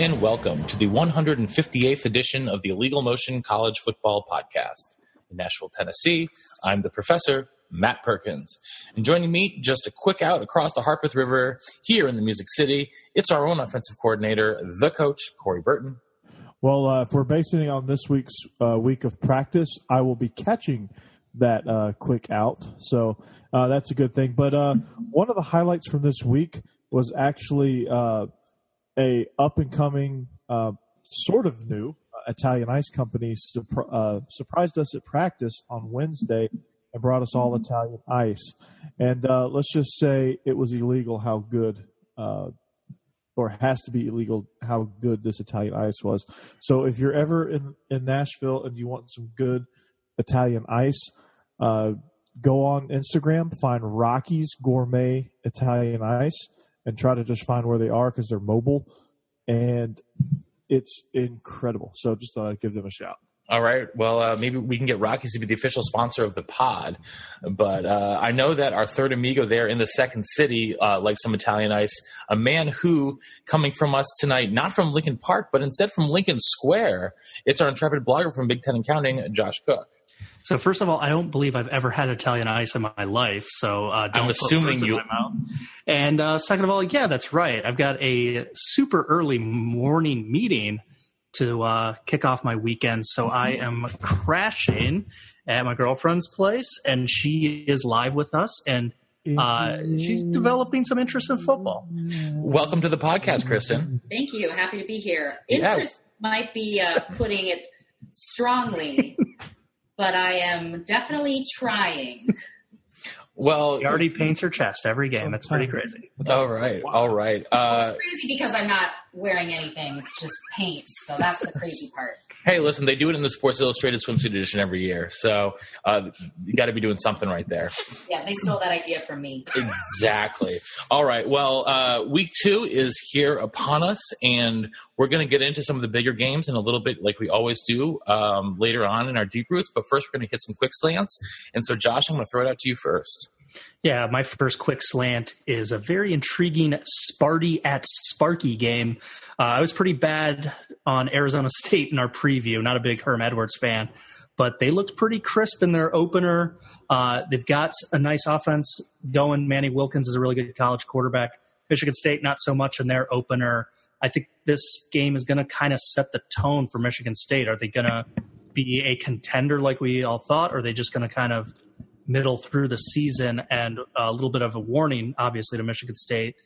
And welcome to the 158th edition of the Illegal Motion College Football Podcast. In Nashville, Tennessee, I'm the professor, Matt Perkins. And joining me, just a quick out across the Harpeth River here in the Music City, it's our own offensive coordinator, the coach, Corey Burton. Well, uh, if we're basing it on this week's uh, week of practice, I will be catching that uh, quick out. So uh, that's a good thing. But uh, one of the highlights from this week was actually uh, a up and coming, uh, sort of new uh, Italian ice company uh, surprised us at practice on Wednesday and brought us all Italian ice. And uh, let's just say it was illegal how good, uh, or has to be illegal how good this Italian ice was. So if you're ever in, in Nashville and you want some good Italian ice, uh, go on Instagram, find Rocky's Gourmet Italian Ice and try to just find where they are because they're mobile, and it's incredible. So just thought I'd give them a shout. All right. Well, uh, maybe we can get Rockies to be the official sponsor of the pod. But uh, I know that our third amigo there in the second city, uh, like some Italian ice, a man who coming from us tonight, not from Lincoln Park, but instead from Lincoln Square. It's our intrepid blogger from Big Ten and Counting, Josh Cook. So first of all, I don't believe I've ever had Italian ice in my life. So uh, don't I'm assuming you. And uh, second of all, yeah, that's right. I've got a super early morning meeting to uh, kick off my weekend. So I am crashing at my girlfriend's place, and she is live with us, and uh, she's developing some interest in football. Welcome to the podcast, Kristen. Thank you. Happy to be here. Interest yeah. might be uh, putting it strongly but I am definitely trying. Well, he already paints her chest every game. It's pretty crazy. All right, all right. Uh, it's crazy because I'm not wearing anything. It's just paint. So that's the crazy part hey, listen, they do it in the Sports Illustrated swimsuit edition every year, so uh, you got to be doing something right there. Yeah, they stole that idea from me. Exactly. All right. Well, uh, week two is here upon us, and we're going to get into some of the bigger games in a little bit, like we always do um, later on in our deep roots. But first, we're going to hit some quick slants. And so, Josh, I'm going to throw it out to you first. Yeah, my first quick slant is a very intriguing Sparty at Sparky game. Uh, I was pretty bad on Arizona State in our preview. Not a big Herm Edwards fan, but they looked pretty crisp in their opener. Uh, they've got a nice offense going. Manny Wilkins is a really good college quarterback. Michigan State, not so much in their opener. I think this game is going to kind of set the tone for Michigan State. Are they going to be a contender like we all thought, or are they just going to kind of middle through the season and a little bit of a warning, obviously, to Michigan State.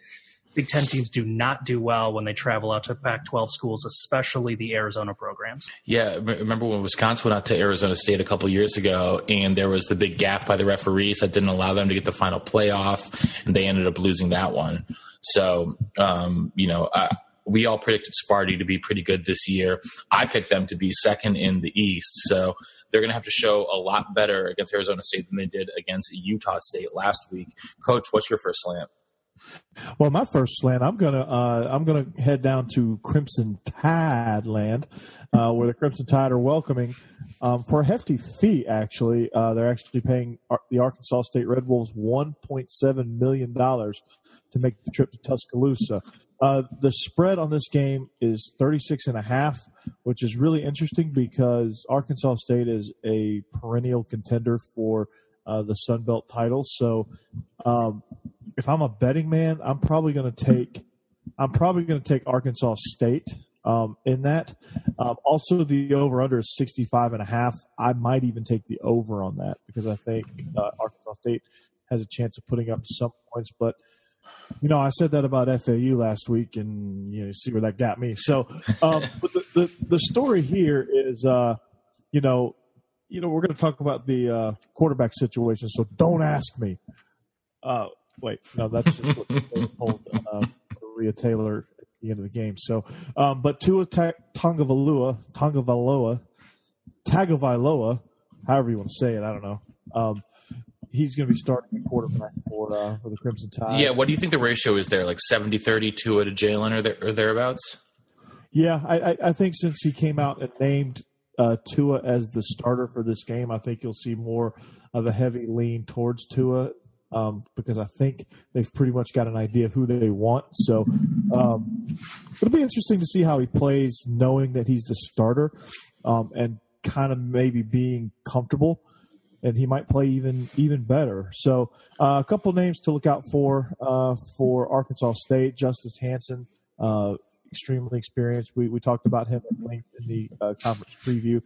Big Ten teams do not do well when they travel out to Pac 12 schools, especially the Arizona programs. Yeah, remember when Wisconsin went out to Arizona State a couple years ago and there was the big gaffe by the referees that didn't allow them to get the final playoff and they ended up losing that one. So, um, you know, I, we all predicted Sparty to be pretty good this year. I picked them to be second in the East. So they're going to have to show a lot better against Arizona State than they did against Utah State last week. Coach, what's your first slant? Well, my first slant, I'm gonna uh, I'm gonna head down to Crimson Tide land, uh, where the Crimson Tide are welcoming um, for a hefty fee. Actually, uh, they're actually paying the Arkansas State Red Wolves 1.7 million dollars to make the trip to Tuscaloosa. Uh, the spread on this game is 36 and a half, which is really interesting because Arkansas State is a perennial contender for uh, the Sun Belt title. So, um, if I'm a betting man, I'm probably going to take I'm probably going to take Arkansas State um, in that. Um, also, the over under is 65 and a half. I might even take the over on that because I think uh, Arkansas State has a chance of putting up some points, but you know, I said that about FAU last week, and you know, see where that got me. So, um, the, the, the story here is, uh, you know, you know, we're going to talk about the uh, quarterback situation. So don't ask me. Uh, wait, no, that's just what they told uh, Maria Taylor at the end of the game. So, um, but Tua Tonga Valua, Tonga Valoa, Tagovailoa, however you want to say it, I don't know. Um, he's going to be starting at quarterback for uh, for the Crimson Tide. Yeah, what do you think the ratio is there? Like 70-30 Tua to Jalen or, there, or thereabouts? Yeah, I, I, think since he came out and named uh, Tua as the starter for this game, I think you'll see more of a heavy lean towards Tua um, because I think they've pretty much got an idea of who they want. So um, it'll be interesting to see how he plays, knowing that he's the starter um, and kind of maybe being comfortable. And he might play even even better. So uh, a couple names to look out for uh, for Arkansas State: Justice Hansen, uh, extremely experienced. We, we talked about him at length in the uh, conference preview.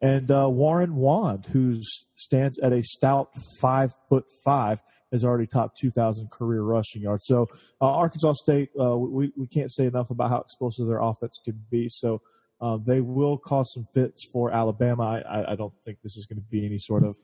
And uh, Warren Wand, who stands at a stout five foot five, has already topped 2,000 career rushing yards. So uh, Arkansas State, uh, we, we can't say enough about how explosive their offense could be. So uh, they will cause some fits for Alabama. I, I don't think this is going to be any sort of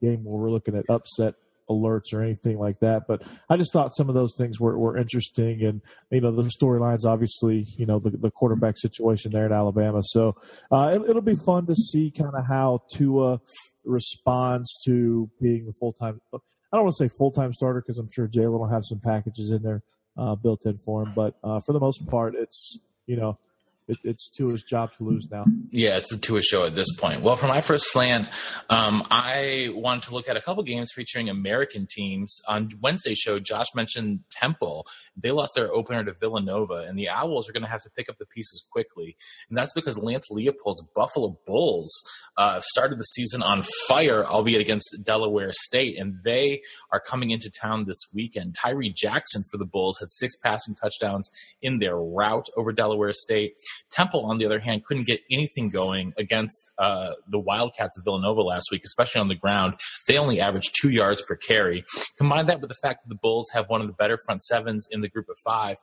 game where we're looking at upset alerts or anything like that. But I just thought some of those things were, were interesting. And, you know, the storylines, obviously, you know, the, the quarterback situation there in Alabama. So uh, it, will be fun to see kind of how Tua responds to being the full time. I don't want to say full time starter because I'm sure Jalen will have some packages in there uh, built in for him. But uh, for the most part, it's, you know, it, it's Tua's job to lose now. Yeah, it's a Tua show at this point. Well, for my first slant, um, I wanted to look at a couple games featuring American teams. On Wednesday's show, Josh mentioned Temple. They lost their opener to Villanova, and the Owls are going to have to pick up the pieces quickly. And that's because Lance Leipold's Buffalo Bulls uh, started the season on fire, albeit against Delaware State, and they are coming into town this weekend. Tyree Jackson for the Bulls had six passing touchdowns in their rout over Delaware State. Temple, on the other hand, couldn't get anything going against uh, the Wildcats of Villanova last week, especially on the ground. They only averaged two yards per carry. Combine that with the fact that the Bulls have one of the better front sevens in the group of five.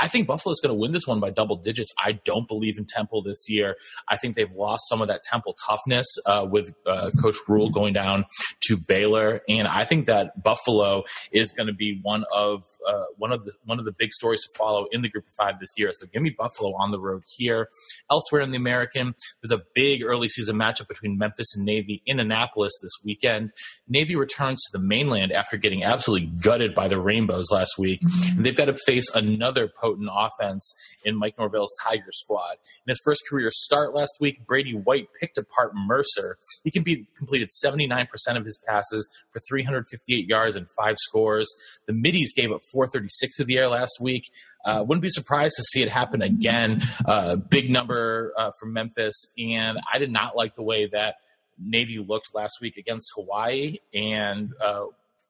I think Buffalo is going to win this one by double digits. I don't believe in Temple this year. I think they've lost some of that Temple toughness uh, with uh, Coach Rule going down to Baylor, and I think that Buffalo is going to be one of uh, one of the one of the big stories to follow in the Group of Five this year. So give me Buffalo on the road here. Elsewhere in the American, there's a big early season matchup between Memphis and Navy in Annapolis this weekend. Navy returns to the mainland after getting absolutely gutted by the Rainbows last week, and they've got to face another potent offense in Mike Norvell's Tiger squad. In his first career start last week, Brady White picked apart Mercer. He completed 79% of his passes for 358 yards and five scores. The Middies gave up 436 through the air last week. Uh, wouldn't be surprised to see it happen again. Uh, big number uh, from Memphis, and I did not like the way that Navy looked last week against Hawaii. And uh,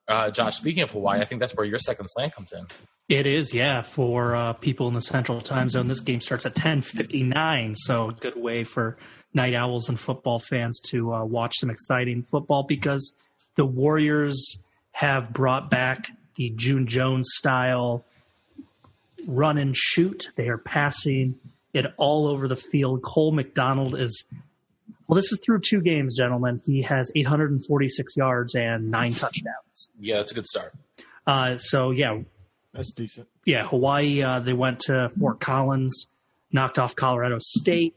uh, Josh, speaking of Hawaii, I think that's where your second slant comes in. It is, yeah, for uh, people in the Central Time Zone. This game starts at ten fifty nine, so a good way for night owls and football fans to uh, watch some exciting football because the Warriors have brought back the June Jones style run and shoot. They are passing it all over the field. Cole McDonald is well, this is through two games, gentlemen. He has 846 yards and nine touchdowns. Yeah, that's a good start. Uh, so yeah, that's decent. Yeah, Hawaii. Uh, they went to Fort Collins, knocked off Colorado State,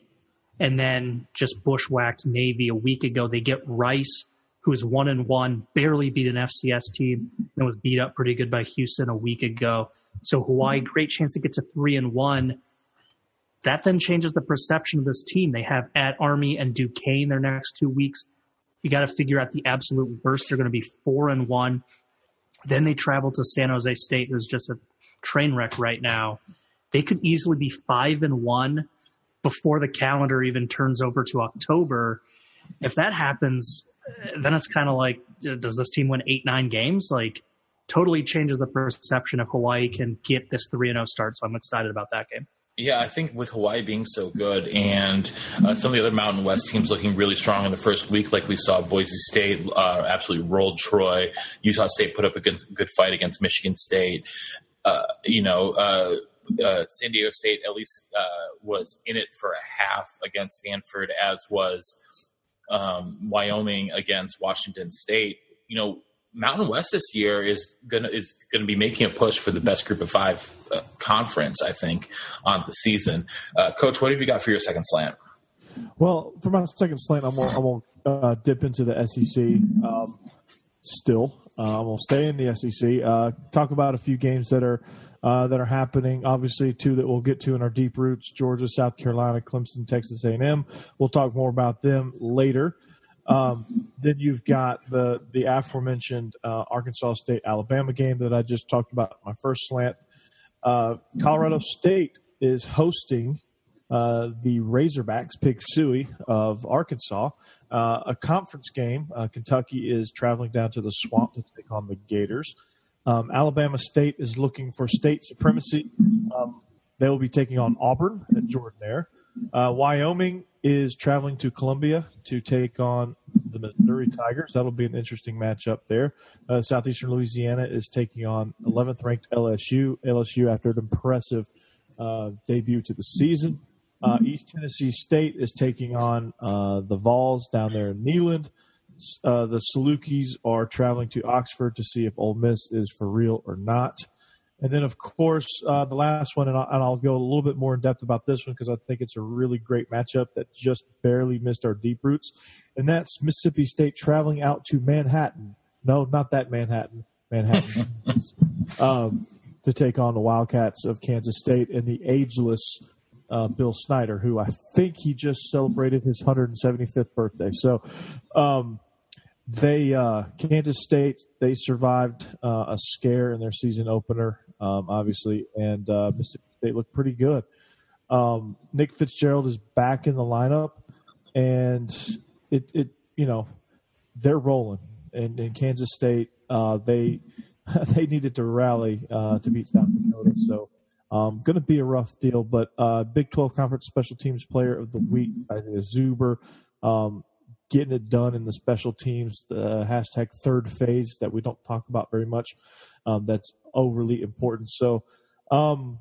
and then just bushwhacked Navy a week ago. They get Rice, who's one and one, barely beat an FCS team, and was beat up pretty good by Houston a week ago. So Hawaii, great chance to get to three and one. That then changes the perception of this team. They have at Army and Duquesne their next two weeks. You got to figure out the absolute worst. They're going to be four and one. Then they travel to San Jose State, who's just a train wreck right now. They could easily be five and one before the calendar even turns over to October. If that happens, then it's kind of like, does this team win eight, nine games? Like, totally changes the perception of Hawaii can get this 3 0 start. So I'm excited about that game. Yeah, I think with Hawaii being so good and uh, some of the other Mountain West teams looking really strong in the first week, like we saw Boise State uh, absolutely rolled Troy, Utah State put up a good, good fight against Michigan State. Uh, you know, uh, uh, San Diego State at least uh, was in it for a half against Stanford, as was um, Wyoming against Washington State. You know, Mountain West this year is gonna is gonna be making a push for the best Group of Five uh, conference. I think on the season. Uh, Coach, what have you got for your second slant? Well, for my second slant, I'm gonna, I'm gonna uh, dip into the SEC. Um, still, uh, I'm gonna stay in the SEC. Uh, talk about a few games that are uh, that are happening. Obviously, two that we'll get to in our deep roots: Georgia, South Carolina, Clemson, Texas A&M. We'll talk more about them later. Um, then you've got the the aforementioned uh, Arkansas State Alabama game that I just talked about. My first slant. Uh, Colorado State is hosting uh, the Razorbacks, Pig Sooie of Arkansas. Uh, a conference game. Uh, Kentucky is traveling down to the swamp to take on the Gators. Um, Alabama State is looking for state supremacy. Um, they will be taking on Auburn at Jordan-Hare. Uh, Wyoming is traveling to Columbia to take on the Missouri Tigers. That'll be an interesting matchup there. Uh, Southeastern Louisiana is taking on 11th ranked LSU. LSU after an impressive uh, debut to the season. Uh, East Tennessee State is taking on uh, the Vols down there in Neyland. Uh, the Salukis are traveling to Oxford to see if Ole Miss is for real or not. And then, of course, uh, the last one, and I'll, and I'll, go a little bit more in depth about this one because I think it's a really great matchup that just barely missed our deep roots. And that's Mississippi State traveling out to Manhattan. No, not that Manhattan, Manhattan, um, to take on the Wildcats of Kansas State and the ageless uh, Bill Snyder, who I think he just celebrated his 175th birthday. So, um, they uh, Kansas State they survived uh, a scare in their season opener, um, obviously, and uh, Mississippi State looked pretty good. Um, Nick Fitzgerald is back in the lineup, and it, it you know they're rolling. And in Kansas State, uh, they they needed to rally uh, to beat South Dakota. So, um, going to be a rough deal. But uh, Big Twelve Conference Special Teams Player of the Week, Isaiah Zuber. Um, getting it done in the special teams, the hashtag third phase that we don't talk about very much. Um, that's overly important. So, um,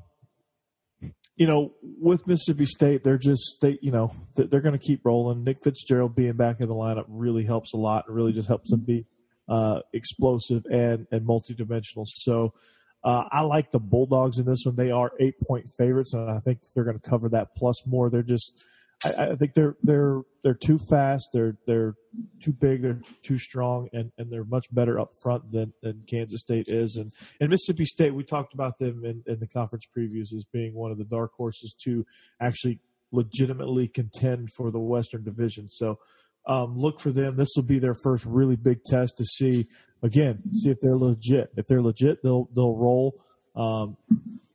you know, with Mississippi State, they're just they, you know, they're going to keep rolling. Nick Fitzgerald being back in the lineup really helps a lot. It really just helps them be uh, explosive and and multidimensional. So. Uh, I like the Bulldogs in this one. They are eight point favorites, and I think they're going to cover that plus more. They're just I, I, think they're they're they're too fast. They're they're too big. They're too strong, and, and they're much better up front than, than Kansas State is. And and Mississippi State, we talked about them in, in the conference previews as being one of the dark horses to actually legitimately contend for the Western Division. So um, look for them. This will be their first really big test to see again, see if they're legit. If they're legit, they'll they'll roll. Um,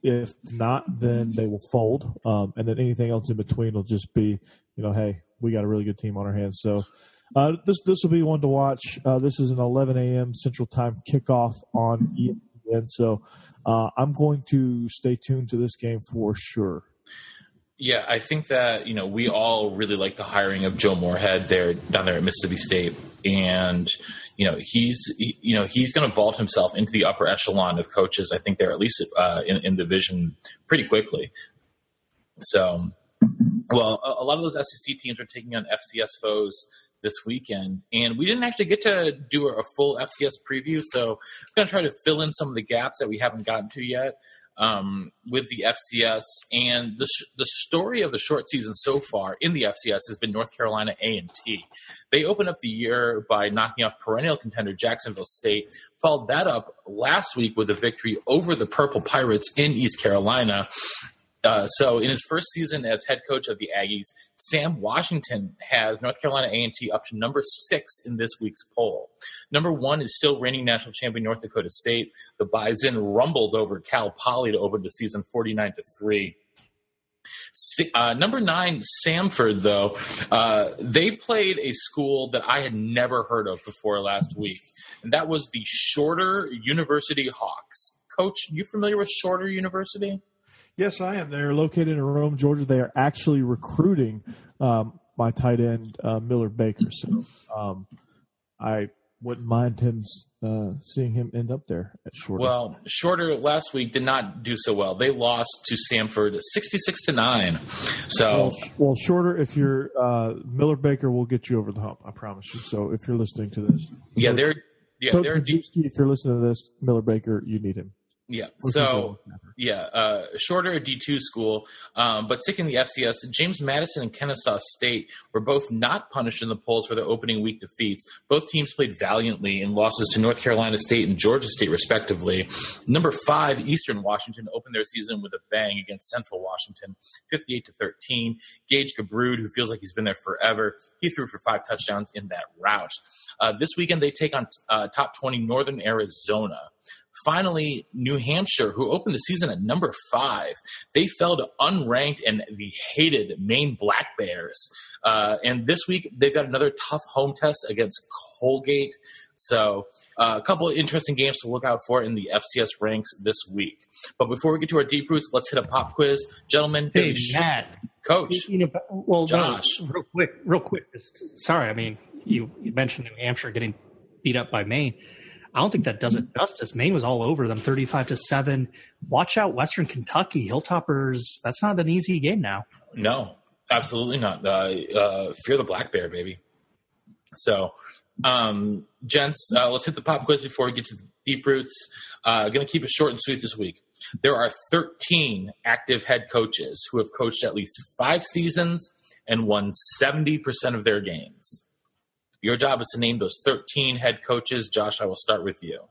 if not, then they will fold, um, and then anything else in between will just be, you know, hey, we got a really good team on our hands. So uh, this this will be one to watch. Uh, this is an 11 a.m. Central Time kickoff on ESPN, so uh, I'm going to stay tuned to this game for sure. Yeah, I think that you know we all really like the hiring of Joe Moorhead there down there at Mississippi State, and you know he's he, you know he's going to vault himself into the upper echelon of coaches. I think they're at least uh, in, in division pretty quickly. So, well, a, a, lot of those SEC teams are taking on FCS foes this weekend, and we didn't actually get to do a full FCS preview. So, I'm going to try to fill in some of the gaps that we haven't gotten to yet um, with the FCS. And the, the story of the short season so far in the FCS has been North Carolina A and T. They opened up the year by knocking off perennial contender Jacksonville State. Followed that up last week with a victory over the Purple Pirates in East Carolina. Uh, so in his first season as head coach of the Aggies, Sam Washington has North Carolina A&T up to number six in this week's poll. Number one is still reigning national champion North Dakota State. The Bison rumbled over Cal Poly to open the season 49 to three. Uh, number nine, Samford, though, uh, they played a school that I had never heard of before last week, and that was the Shorter University Hawks. Coach, you familiar with Shorter University? Yes, I am. They're located in Rome, Georgia. They are actually recruiting um, my tight end uh, Miller Baker. So um, I wouldn't mind him uh, seeing him end up there at Shorter. Well, Shorter last week did not do so well. They lost to Samford sixty-six to nine. So, well, well Shorter, if you're uh, Miller Baker, will get you over the hump. I promise you. So, if you're listening to this, yeah, they're yeah, Coach they're Majewski, if you're listening to this, Miller Baker, you need him. Yeah. So yeah, uh, shorter D two school, um, but sticking the FCS. James Madison and Kennesaw State were both not punished in the polls for their opening week defeats. Both teams played valiantly in losses to North Carolina State and Georgia State, respectively. Number five, Eastern Washington opened their season with a bang against Central Washington, fifty-eight to thirteen. Gage Gubrud, who feels like he's been there forever, he threw for five touchdowns in that rout. Uh, this weekend they take on uh, top twenty Northern Arizona. Finally, New Hampshire, who opened the season at number five, they fell to unranked and the hated Maine Black Bears. Uh, and this week, they've got another tough home test against Colgate. So, uh, a couple of interesting games to look out for in the FCS ranks this week. But before we get to our deep roots, let's hit a pop quiz. Gentlemen, hey, Matt. Coach. You know, well, Josh. No, real quick, real quick. Sorry, I mean, you, you mentioned New Hampshire getting beat up by Maine. I don't think that does it justice. Maine was all over them, thirty-five to seven. Watch out, Western Kentucky Hilltoppers. That's not an easy game now. No, absolutely not. Uh, uh, fear the black bear, baby. So, um, gents, uh, let's hit the pop quiz before we get to the deep roots. Uh, going to keep it short and sweet this week. There are 13 active head coaches who have coached at least five seasons and won 70% of their games. Your job is to name those 13 head coaches. Josh, I will start with you.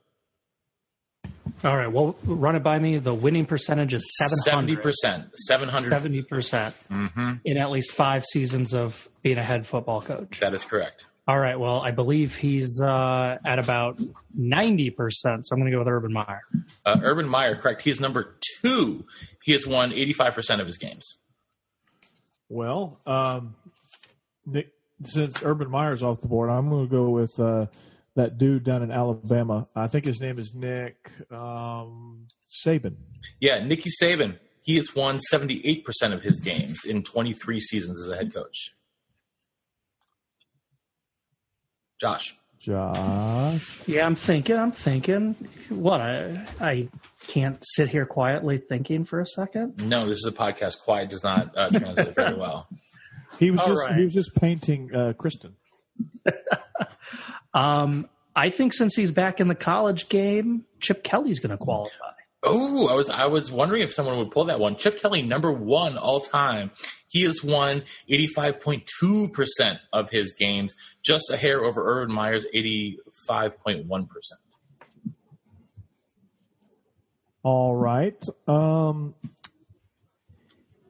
All right. Well, run it by me. The winning percentage is 700. 70%. 700. 70%. percent mm-hmm. In at least five seasons of being a head football coach. That is correct. All right. Well, I believe he's uh, at about 90%. So I'm going to go with Urban Meyer. Uh, Urban Meyer, correct. He's number two. He has won 85% of his games. Well, um, Nick, since Urban Meyer's off the board, I'm going to go with uh, that dude down in Alabama. I think his name is Nick um, Saban. Yeah, Nicky Saban. He has won 78% of his games in 23 seasons as a head coach. Josh. Josh. Yeah, I'm thinking. I'm thinking. What? I I can't sit here quietly thinking for a second. No, this is a podcast. Quiet does not uh, translate very well. He was All just right. he was just painting uh, Kristen. um, I think since he's back in the college game, Chip Kelly's going to qualify. Oh, I was I was wondering if someone would pull that one. Chip Kelly, number one all time. He has won eighty five point two percent of his games, just a hair over Urban Meyer's eighty five point one percent. All right. Um,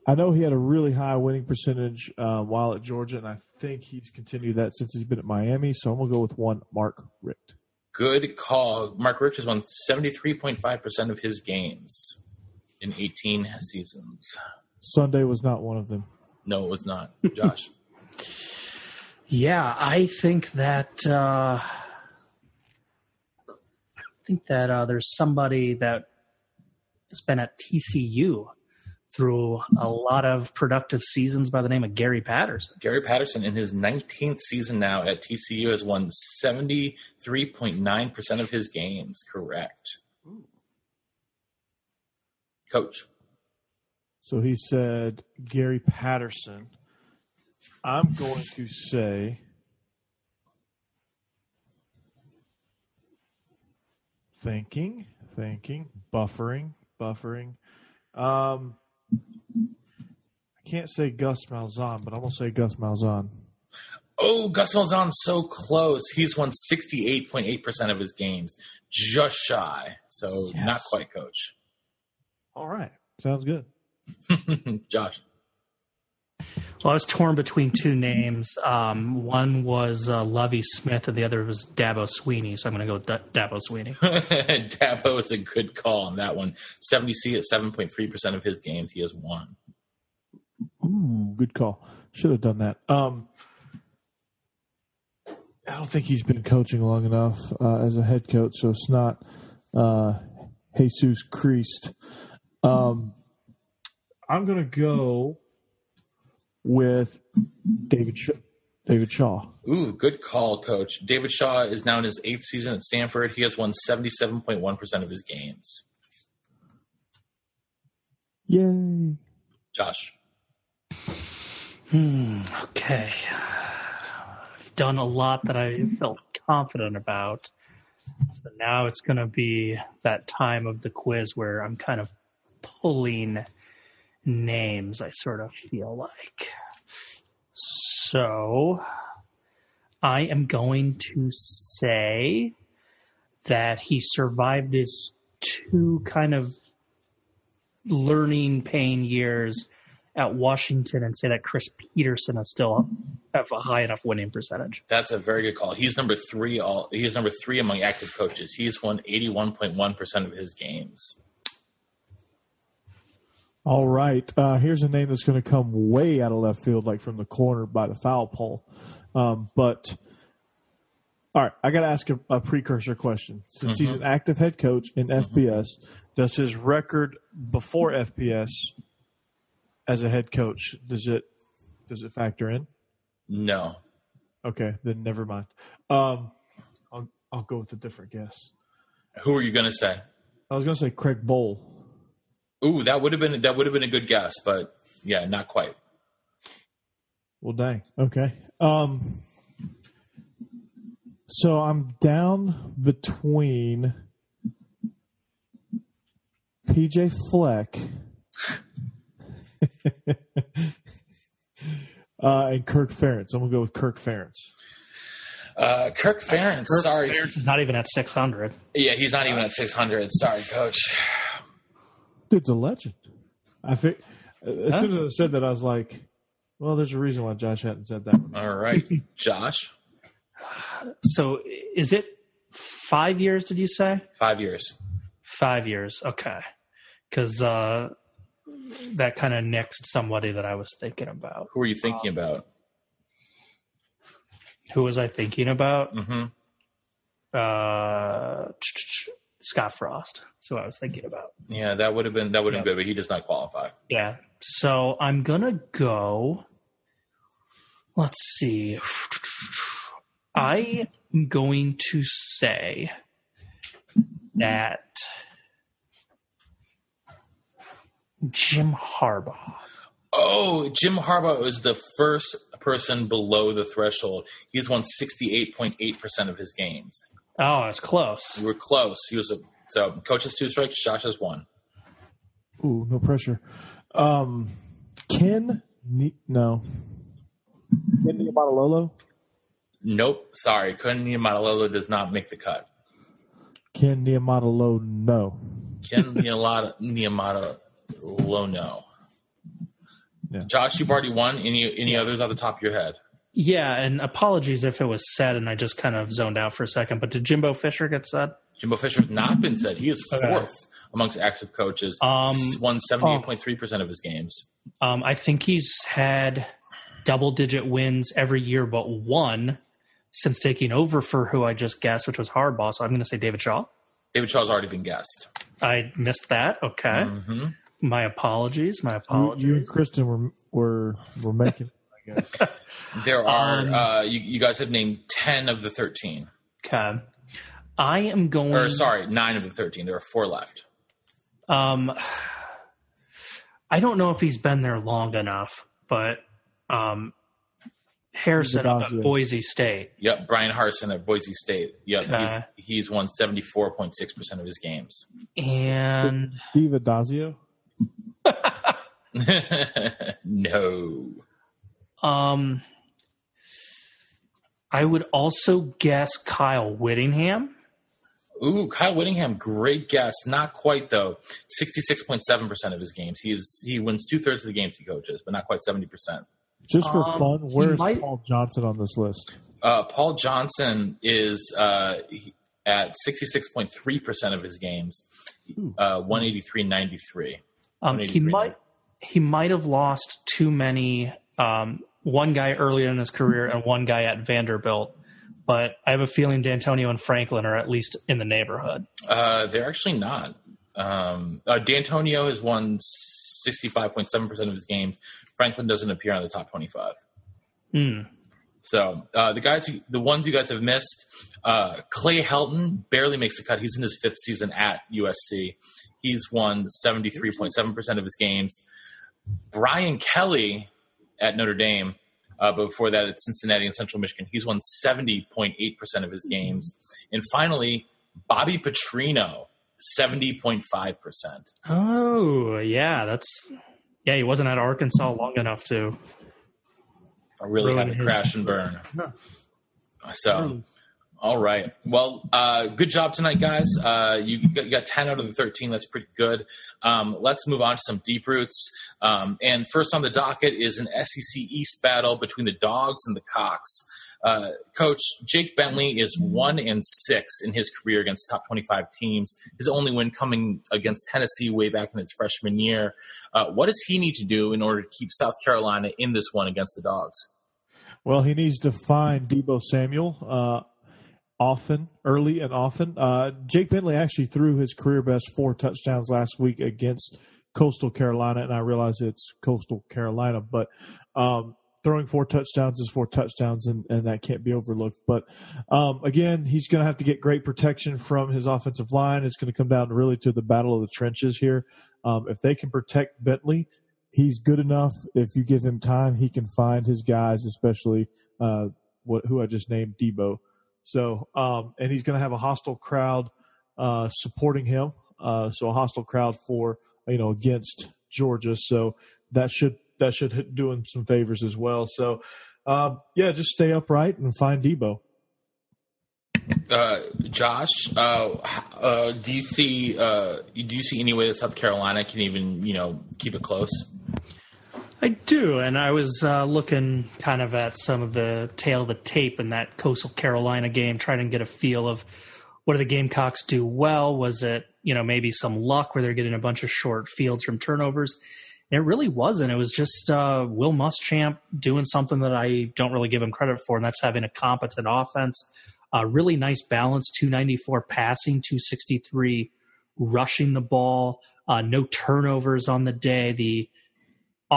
I know he had a really high winning percentage uh, while at Georgia, and I think he's continued that since he's been at Miami. So I'm gonna go with one, Mark Richt. Good call. Mark Richt has won 73.5% of his games in 18 seasons. Sunday was not one of them. No, it was not. Josh. yeah, I think that uh, I think that uh, there's somebody that has been at TCU through a lot of productive seasons by the name of Gary Patterson. Gary Patterson, in his 19th season now at TCU, has won 73.9% of his games. Correct. Coach. So he said Gary Patterson. I'm going to say thinking, thinking, buffering, buffering. Um, I can't say Gus Malzahn, but I'm gonna say Gus Malzahn. Oh, Gus Malzahn's so close. He's won 68.8% of his games, just shy. So yes. not quite, coach. All right. Sounds good. Josh. Well, I was torn between two names. Um, one was uh, Lovie Smith, and the other was Dabo Swinney. So I'm going to go with D- Dabo Swinney. Dabo is a good call on that one. 70 C at 7.3% of his games, he has won. Ooh, good call. Should have done that. Um, I don't think he's been coaching long enough uh, as a head coach, so it's not uh, Jesus Christ. Um, I'm going to go with David David Shaw. Ooh, good call, coach. David Shaw is now in his eighth season at Stanford. He has won 77.1% of his games. Yay. Josh. Hmm, okay. I've done a lot that I felt confident about. So now it's going to be that time of the quiz where I'm kind of pulling names, I sort of feel like. So I am going to say that he survived his two kind of learning pain years at Washington and say that Chris Petersen is still have a high enough winning percentage. That's a very good call. He's number three. All he's number three among active coaches. He's won eighty one point one percent of his games. All right. Uh, here's a name that's going to come way out of left field, like from the corner by the foul pole. Um, but all right, I got to ask a, a, precursor question. Since mm-hmm. he's an active head coach in mm-hmm. FBS, does his record before FBS as a head coach does it does it factor in? No. Okay, then never mind. Um, I'll I'll go with a different guess. Who are you going to say? I was going to say Craig Bohl. Ooh, that would have been that would have been a good guess, but yeah, not quite. Well, dang. Okay. Um, so I'm down between PJ Fleck uh, and Kirk Ferentz. I'm gonna go with Kirk Ferentz. Uh, Kirk Ferentz. Kirk sorry, Ferentz is not even at 600. Yeah, he's not even at 600. Sorry, Coach. Dude's a legend. I think as huh? soon as I said that, I was like, "Well, there's a reason why Josh hadn't said that." All right, Josh. So, is it five years? Did you say five years? Five years. Okay, because uh, that kind of nixed somebody that I was thinking about. Who were you thinking um, about? Who was I thinking about? Mm-hmm. Uh, Scott Frost. That's who I was thinking about. Yeah, that would have been that would have been good, but he does not qualify. Yeah. So I'm gonna go. Let's see. I am going to say that Jim Harbaugh. Oh, Jim Harbaugh was the first person below the threshold. He's won 68.8% of his games. Oh, it's close. We were close. He was a so coach has two strikes, Josh has one. Ooh, no pressure. Um Ken no. Ken Niumatalolo? Nope. Sorry. Ken Niumatalolo does not make the cut. Ken Niumatalolo no. Ken Niumatalolo no. Yeah. Josh, you've already won. Any any others off the top of your head? Yeah, and apologies if it was said and I just kind of zoned out for a second. But did Jimbo Fisher get said? Jimbo Fisher has not been said. He is fourth okay. amongst active coaches. Um, won seventy eight point three percent of his games. Um, I think he's had double digit wins every year, but one since taking over for who I just guessed, which was Harbaugh. So I'm going to say David Shaw. David Shaw's already been guessed. I missed that. Okay. Mm-hmm. My apologies. My apologies. You, you and Kristen were were were making. I guess. There are, um, uh, you, you, guys have named 10 of the 13. Okay. I am going. Or, sorry, nine of the 13. There are four left. Um, I don't know if he's been there long enough, but um, Harsin at Boise State. Yep, Bryan Harsin at Boise State. Yep, he's, he's won 74.6% of his games. And. Steve Addazio? no. Um, I would also guess Kyle Whittingham. Ooh, Kyle Whittingham, great guess. Not quite though. Sixty-six point seven percent of his games. He is he wins two thirds of the games he coaches, but not quite seventy percent. Just for um, fun, where's might... Paul Johnson on this list? Uh, Paul Johnson is uh, at sixty-six point three percent of his games. Uh, one eighty-three ninety-three. Um, he might he might have lost too many um, one guy earlier in his career and one guy at Vanderbilt. But I have a feeling Dantonio and Franklin are at least in the neighborhood. Uh, they're actually not. Um, uh, Dantonio has won 65.7% of his games. Franklin doesn't appear on the top 25. Hmm. So uh, the guys, the ones you guys have missed, uh, Clay Helton barely makes a cut. He's in his fifth season at USC. He's won 73.7% of his games. Brian Kelly at Notre Dame, uh, but before that at Cincinnati and Central Michigan, he's won 70.8% of his games. And finally, Bobby Petrino, 70.5%. Oh, yeah. That's, yeah, he wasn't at Arkansas long enough to. I really had to his... crash and burn. So, all right. Well, uh, good job tonight, guys. Uh, you, got, you, got, 10 out of the 13. That's pretty good. Um, let's move on to some deep roots. Um, and first on the docket is an SEC East battle between the Dogs and the Cocks. Uh, Coach Jake Bentley is one and six in his career against top 25 teams. His only win coming against Tennessee way back in his freshman year. Uh, what does he need to do in order to keep South Carolina in this one against the Dogs? Well, he needs to find Deebo Samuel uh, often, early and often. Uh, Jake Bentley actually threw his career best four touchdowns last week against Coastal Carolina, and I realize it's Coastal Carolina, but um, throwing four touchdowns is four touchdowns, and, and that can't be overlooked. But um, again, he's going to have to get great protection from his offensive line. It's going to come down really to the battle of the trenches here. Um, if they can protect Bentley, he's good enough. If you give him time, he can find his guys, especially uh, what who I just named Deebo. So, um, and he's going to have a hostile crowd uh, supporting him. Uh, so a hostile crowd for you know against Georgia. So that should that should do him some favors as well. So, uh, yeah, just stay upright and find Deebo. Uh, Josh, uh, uh, do you see do you see any way that South Carolina can even you know keep it close? I do, and I was uh, looking kind of at some of the tail of the tape in that Coastal Carolina game, trying to get a feel of what do the Gamecocks do well. Was it you know maybe some luck where they're getting a bunch of short fields from turnovers? And it really wasn't. It was just uh, Will Muschamp doing something that I don't really give him credit for, and that's having a competent offense. A really nice balance 294 passing, 263 rushing the ball, uh, no turnovers on the day. The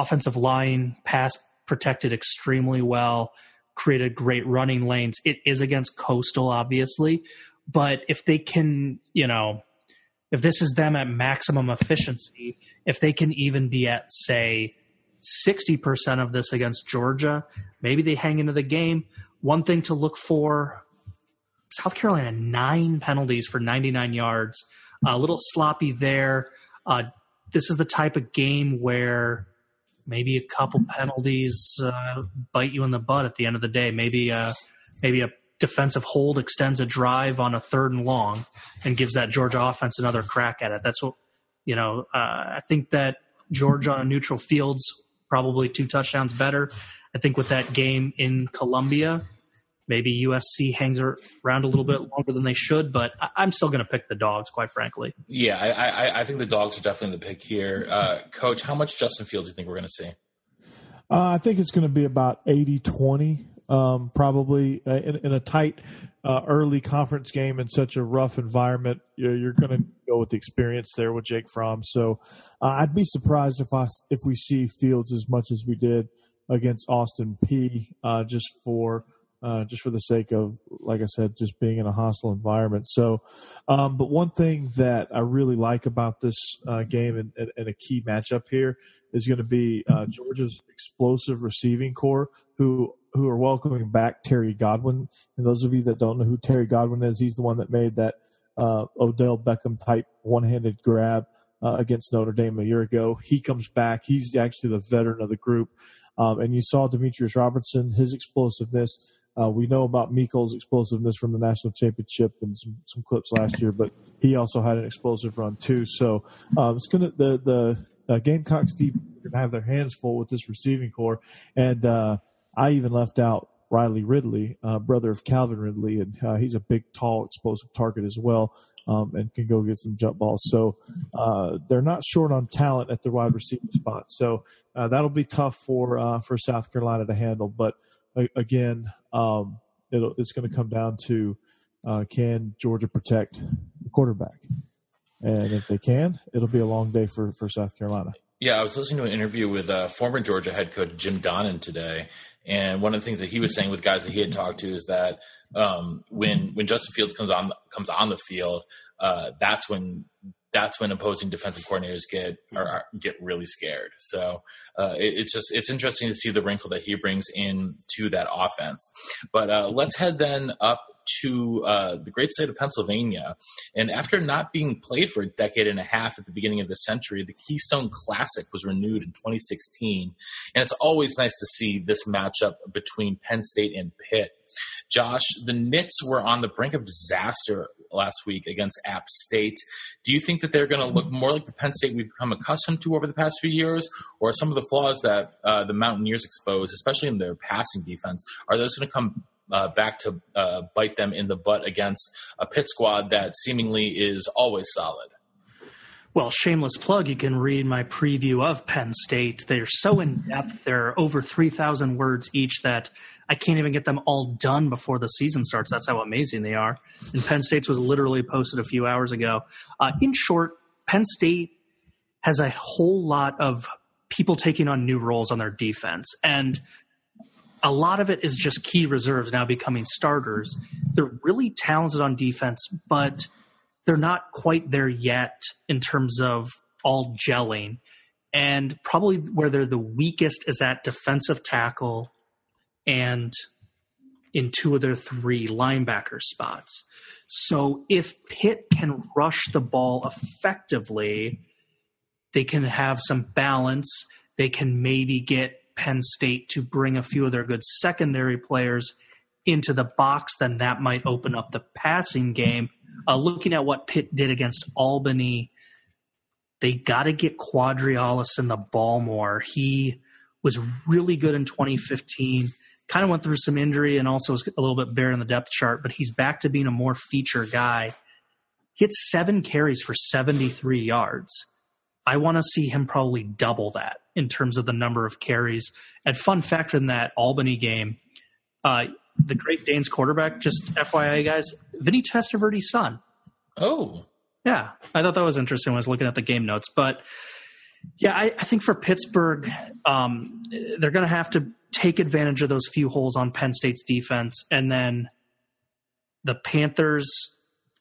offensive line pass protected extremely well, created great running lanes. It is against Coastal, obviously, but if they can, you know, if this is them at maximum efficiency, if they can even be at, say, 60% of this against Georgia, maybe they hang into the game. One thing to look for South Carolina, nine penalties for 99 yards. A little sloppy there. Uh, this is the type of game where maybe a couple penalties uh, bite you in the butt at the end of the day. Maybe uh, maybe a defensive hold extends a drive on a third and long and gives that Georgia offense another crack at it. That's what you know, uh, I think that Georgia on neutral fields probably two touchdowns better. I think with that game in Columbia, maybe USC hangs around a little bit longer than they should, but I- am still going to pick the dogs, quite frankly. Yeah, I, I, I, think the dogs are definitely the pick here. Uh, Coach, how much Justin Fields do you think we're going to see? Uh, I think it's going to be about 80 20, um, probably uh, in, in, a tight uh, early conference game in such a rough environment. You're, you're going to go with the experience there with Jake Fromm. So uh, I'd be surprised if I if we see Fields as much as we did against Austin Peay uh, just for uh, just for the sake of, like I said, just being in a hostile environment. So, um, but one thing that I really like about this uh, game and, and, and, a key matchup here is going to be uh, Georgia's explosive receiving corps, who who are welcoming back Terry Godwin. And those of you that don't know who Terry Godwin is, he's the one that made that uh, Odell Beckham type one handed grab uh, against Notre Dame a year ago. He comes back. He's actually the veteran of the group. Um, and you saw Demetris Robertson, his explosiveness. Uh, we know about Mecole's explosiveness from the national championship and some, some clips last year, but he also had an explosive run too. So um, it's gonna the the uh, Gamecocks deep gonna have their hands full with this receiving corps, and uh, I even left out Riley Ridley, uh, brother of Calvin Ridley, and uh, he's a big, tall, explosive target as well, um, and can go get some jump balls. So uh, they're not short on talent at the wide receiver spot. So uh, that'll be tough for uh, for South Carolina to handle. But again, um, it's going to come down to uh, can Georgia protect the quarterback, and if they can, it'll be a long day for for South Carolina. Yeah, I was listening to an interview with uh, former Georgia head coach Jim Donnan today, and one of the things that he was saying with guys that he had talked to is that um, when when Justin Fields comes on comes on the field, uh, that's when that's when opposing defensive coordinators get are, get really scared. So uh, it, it's just it's interesting to see the wrinkle that he brings in to that offense. But uh, let's head then up to uh, the great state of Pennsylvania. And after not being played for a decade and a half at the beginning of the century, the Keystone Classic was renewed in 2016. And it's always nice to see this matchup between Penn State and Pitt. Josh, the Nits were on the brink of disaster last week against App State. Do you think that they're going to look more like the Penn State we've become accustomed to over the past few years, or some of the flaws that uh, the Mountaineers exposed, especially in their passing defense, are those going to come uh, back to uh, bite them in the butt against a Pitt squad that seemingly is always solid? Well, shameless plug, you can read my preview of Penn State. They're so in depth, they're over 3,000 words each that I can't even get them all done before the season starts. That's how amazing they are. And Penn State's was literally posted a few hours ago. Uh, in short, Penn State has a whole lot of people taking on new roles on their defense. And a lot of it is just key reserves now becoming starters. They're really talented on defense, but they're not quite there yet in terms of all gelling. And probably where they're the weakest is at defensive tackle and in two of their three linebacker spots. So if Pitt can rush the ball effectively, they can have some balance. They can maybe get Penn State to bring a few of their good secondary players into the box, then that might open up the passing game. Uh, looking at what Pitt did against Albany, they got to get Qadree in the ball more. He was really good in 2015 kind of went through some injury and also was a little bit bare in the depth chart, but he's back to being a more feature guy. He had seven carries for 73 yards. I want to see him probably double that in terms of the number of carries. And fun fact in that Albany game, uh, the Great Danes quarterback, just FYI, guys, Vinny Testaverde's son. Oh. Yeah, I thought that was interesting when I was looking at the game notes. But yeah, I, I think for Pittsburgh, um, they're going to have to take advantage of those few holes on Penn State's defense. And then the Panthers,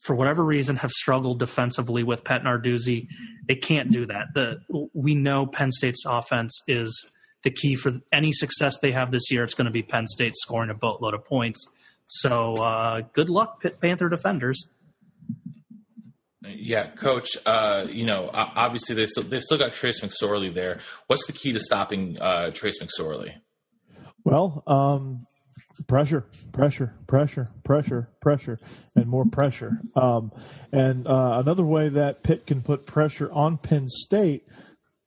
for whatever reason, have struggled defensively with Pat Narduzzi. They can't do that. The we know Penn State's offense is the key for any success they have this year. It's going to be Penn State scoring a boatload of points. So uh, good luck, Pitt Panther defenders. Yeah, coach. Uh, you know, obviously they still, they've still got Trace McSorley there. What's the key to stopping uh, Trace McSorley? Well, um, pressure, pressure, pressure, pressure, pressure, and more pressure. Um, and uh, another way that Pitt can put pressure on Penn State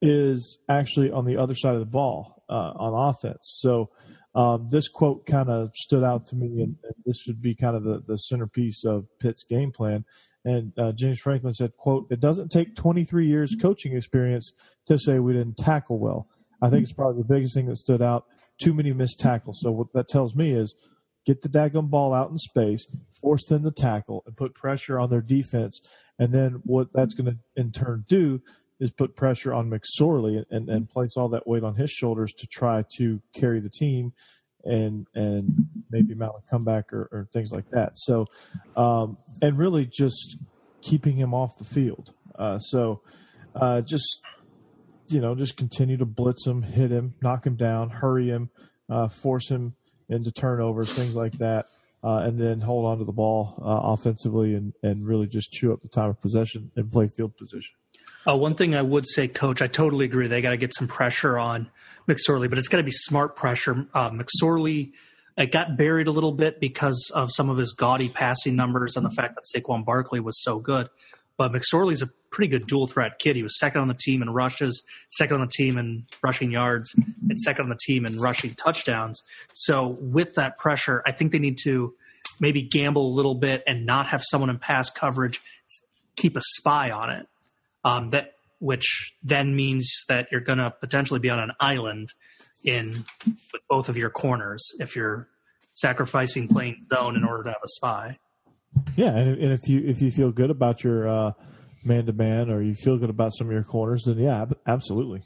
is actually on the other side of the ball uh, on offense. So um, this quote kind of stood out to me, and, and, this should be kind of the, the centerpiece of Pitt's game plan. And uh, James Franklin said, "quote It doesn't take 23 years coaching experience to say we didn't tackle well. I think it's probably the biggest thing that stood out." Too many missed tackles. So what that tells me is get the daggum ball out in space, force them to tackle, and put pressure on their defense. And then what that's going to in turn do is put pressure on McSorley and, and place all that weight on his shoulders to try to carry the team and and maybe mount a comeback or, or things like that. So um, and really just keeping him off the field. Uh, so uh, just you know, just continue to blitz him, hit him, knock him down, hurry him, uh, force him into turnovers, things like that, uh, and then hold on to the ball uh, offensively and, and really just chew up the time of possession and play field position. Uh, one thing I would say, Coach, I totally agree. They got to get some pressure on McSorley, but it's got to be smart pressure. Uh, McSorley it got buried a little bit because of some of his gaudy passing numbers and the fact that Saquon Barkley was so good. But McSorley's a pretty good dual threat kid. He was second on the team in rushes, second on the team in rushing yards, and second on the team in rushing touchdowns. So with that pressure, I think they need to maybe gamble a little bit and not have someone in pass coverage keep a spy on it. Um, that which then means that you're going to potentially be on an island in with both of your corners if you're sacrificing playing zone in order to have a spy. Yeah, and, if you if you feel good about your man to man, or you feel good about some of your corners, then yeah, absolutely,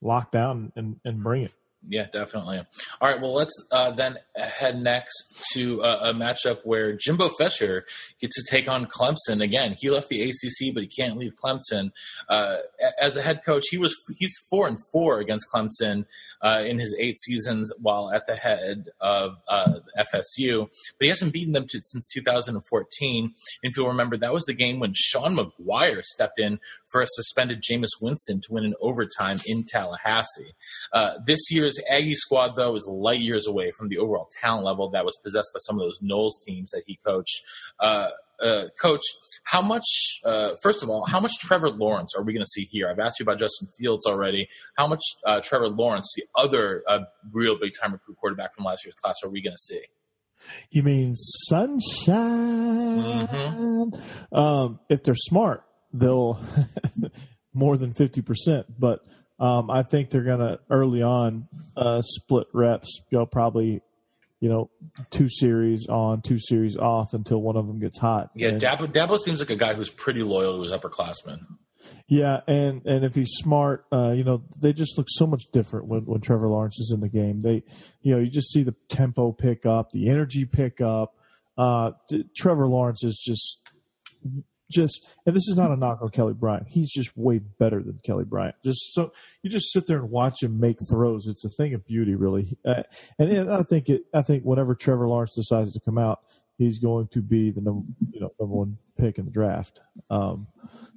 lock down and, and bring it. Yeah, definitely. All right, well, let's uh, then head next to a, a, matchup where Jimbo Fisher gets to take on Clemson again. He left the ACC, but he can't leave Clemson. Uh, as a head coach, he was he's four and four against Clemson uh, in his eight seasons while at the head of uh, FSU, but he hasn't beaten them to, since 2014. If you'll remember, that was the game when Sean Maguire stepped in for a suspended Jameis Winston to win in overtime in Tallahassee. Uh, this year's Aggie squad, though, is light years away from the overall talent level that was possessed by some of those Noles teams that he coached. Uh, uh, coach, how much, uh, first of all, how much Trevor Lawrence are we going to see here? I've asked you about Justin Fields already. How much uh, Trevor Lawrence, the other uh, real big time recruit quarterback from last year's class, are we going to see? You mean sunshine? Mm-hmm. Um, if they're smart, they'll more than 50%. But um, I think they're going to early on uh, split reps, go probably you know, two series on, two series off until one of them gets hot. Yeah, and, Dabo, Dabo seems like a guy who's pretty loyal to his upperclassmen. Yeah, and and if he's smart, uh, you know, they just look so much different when, when Trevor Lawrence is in the game. They, you know, you just see the tempo pick up, the energy pick up. Uh, Trevor Lawrence is just just and this is not a knock on Kelly Bryant. He's just way better than Kelly Bryant. Just so you just sit there and watch him make throws. It's a thing of beauty, really. Uh, and, and, I think it. I think whenever Trevor Lawrence decides to come out, he's going to be the number you know number one pick in the draft. Um,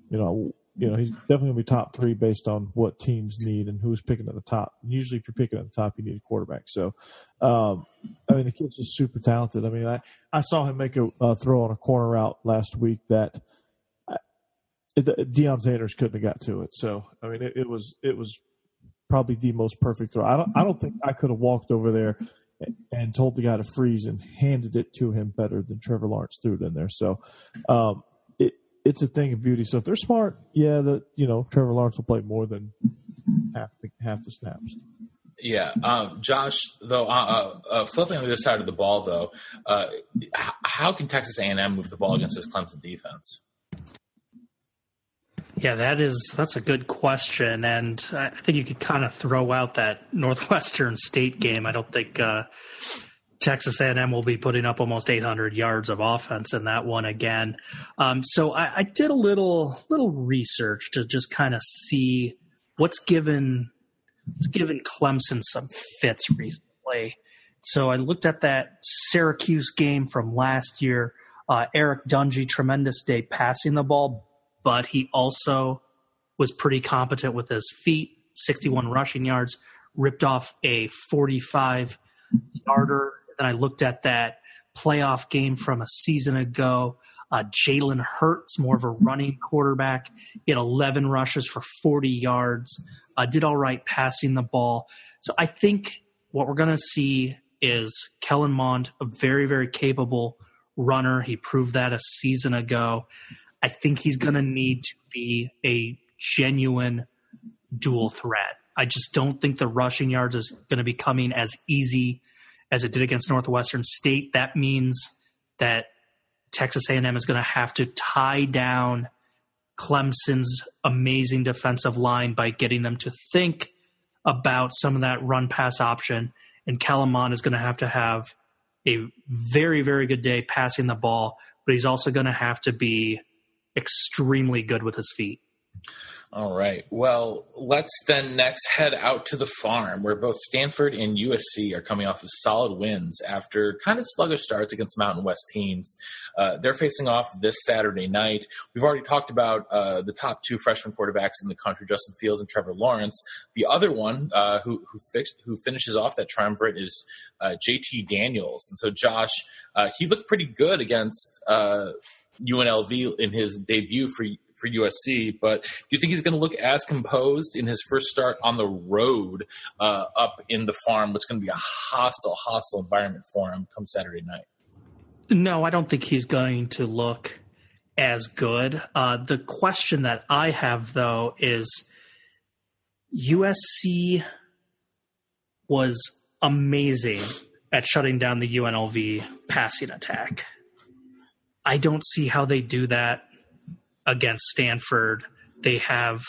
you know. You know, he's definitely going to be top three based on what teams need and who's picking at the top. Usually, if you're picking at the top, you need a quarterback. So, um, I mean, the kid's just super talented. I mean, I, I saw him make a uh, throw on a corner route last week that Deion Sanders couldn't have got to it. So I mean, it, it, was it was probably the most perfect throw. I don't I don't think I could have walked over there and told the guy to freeze and handed it to him better than Trevor Lawrence threw it in there. So um, it it's a thing of beauty. So if they're smart, yeah, that you know Trevor Lawrence will play more than half the half the snaps. Yeah, um, Josh. Though, uh, uh, uh, flipping on the other side of the ball, though, uh, how can Texas A&M move the ball against this Clemson defense? Yeah, that is that's a good question, and I think you could kind of throw out that Northwestern State game. I don't think uh, Texas A&M will be putting up almost 800 yards of offense in that one again. Um, so I, I, did a little little research to just kind of see what's given what's given Clemson some fits recently. So I looked at that Syracuse game from last year. Uh, Eric Dungey, tremendous day passing the ball, but he also was pretty competent with his feet 61 rushing yards, ripped off a 45 yarder. Then I looked at that playoff game from a season ago. Uh, Jalen Hurts, more of a running quarterback, he had 11 rushes for 40 yards, uh, did all right passing the ball. So I think what we're going to see is Kellen Mond, a very, very capable runner. He proved that a season ago. I think he's going to need to be a genuine dual threat. I just don't think the rushing yards is going to be coming as easy as it did against Northwestern State. That means that Texas A&M is going to have to tie down Clemson's amazing defensive line by getting them to think about some of that run pass option. And Kellen is going to have to have a very, very good day passing the ball, but he's also going to have to be extremely good with his feet. All right. Well, let's then next head out to the farm where both Stanford and USC are coming off of solid wins after kind of sluggish starts against Mountain West teams. Uh, they're facing off this Saturday night. We've already talked about uh, the top two freshman quarterbacks in the country, Justin Fields and Trevor Lawrence. The other one uh, who who, who, finishes off that triumvirate is uh, JT Daniels. And so, Josh, uh, he looked pretty good against uh, UNLV in his debut for for USC. But do you think he's going to look as composed in his first start on the road uh, up in the farm? What's going to be a hostile, hostile environment for him come Saturday night? No, I don't think he's going to look as good. Uh, the question that I have though is USC was amazing at shutting down the UNLV passing attack. I don't see how they do that against Stanford. They have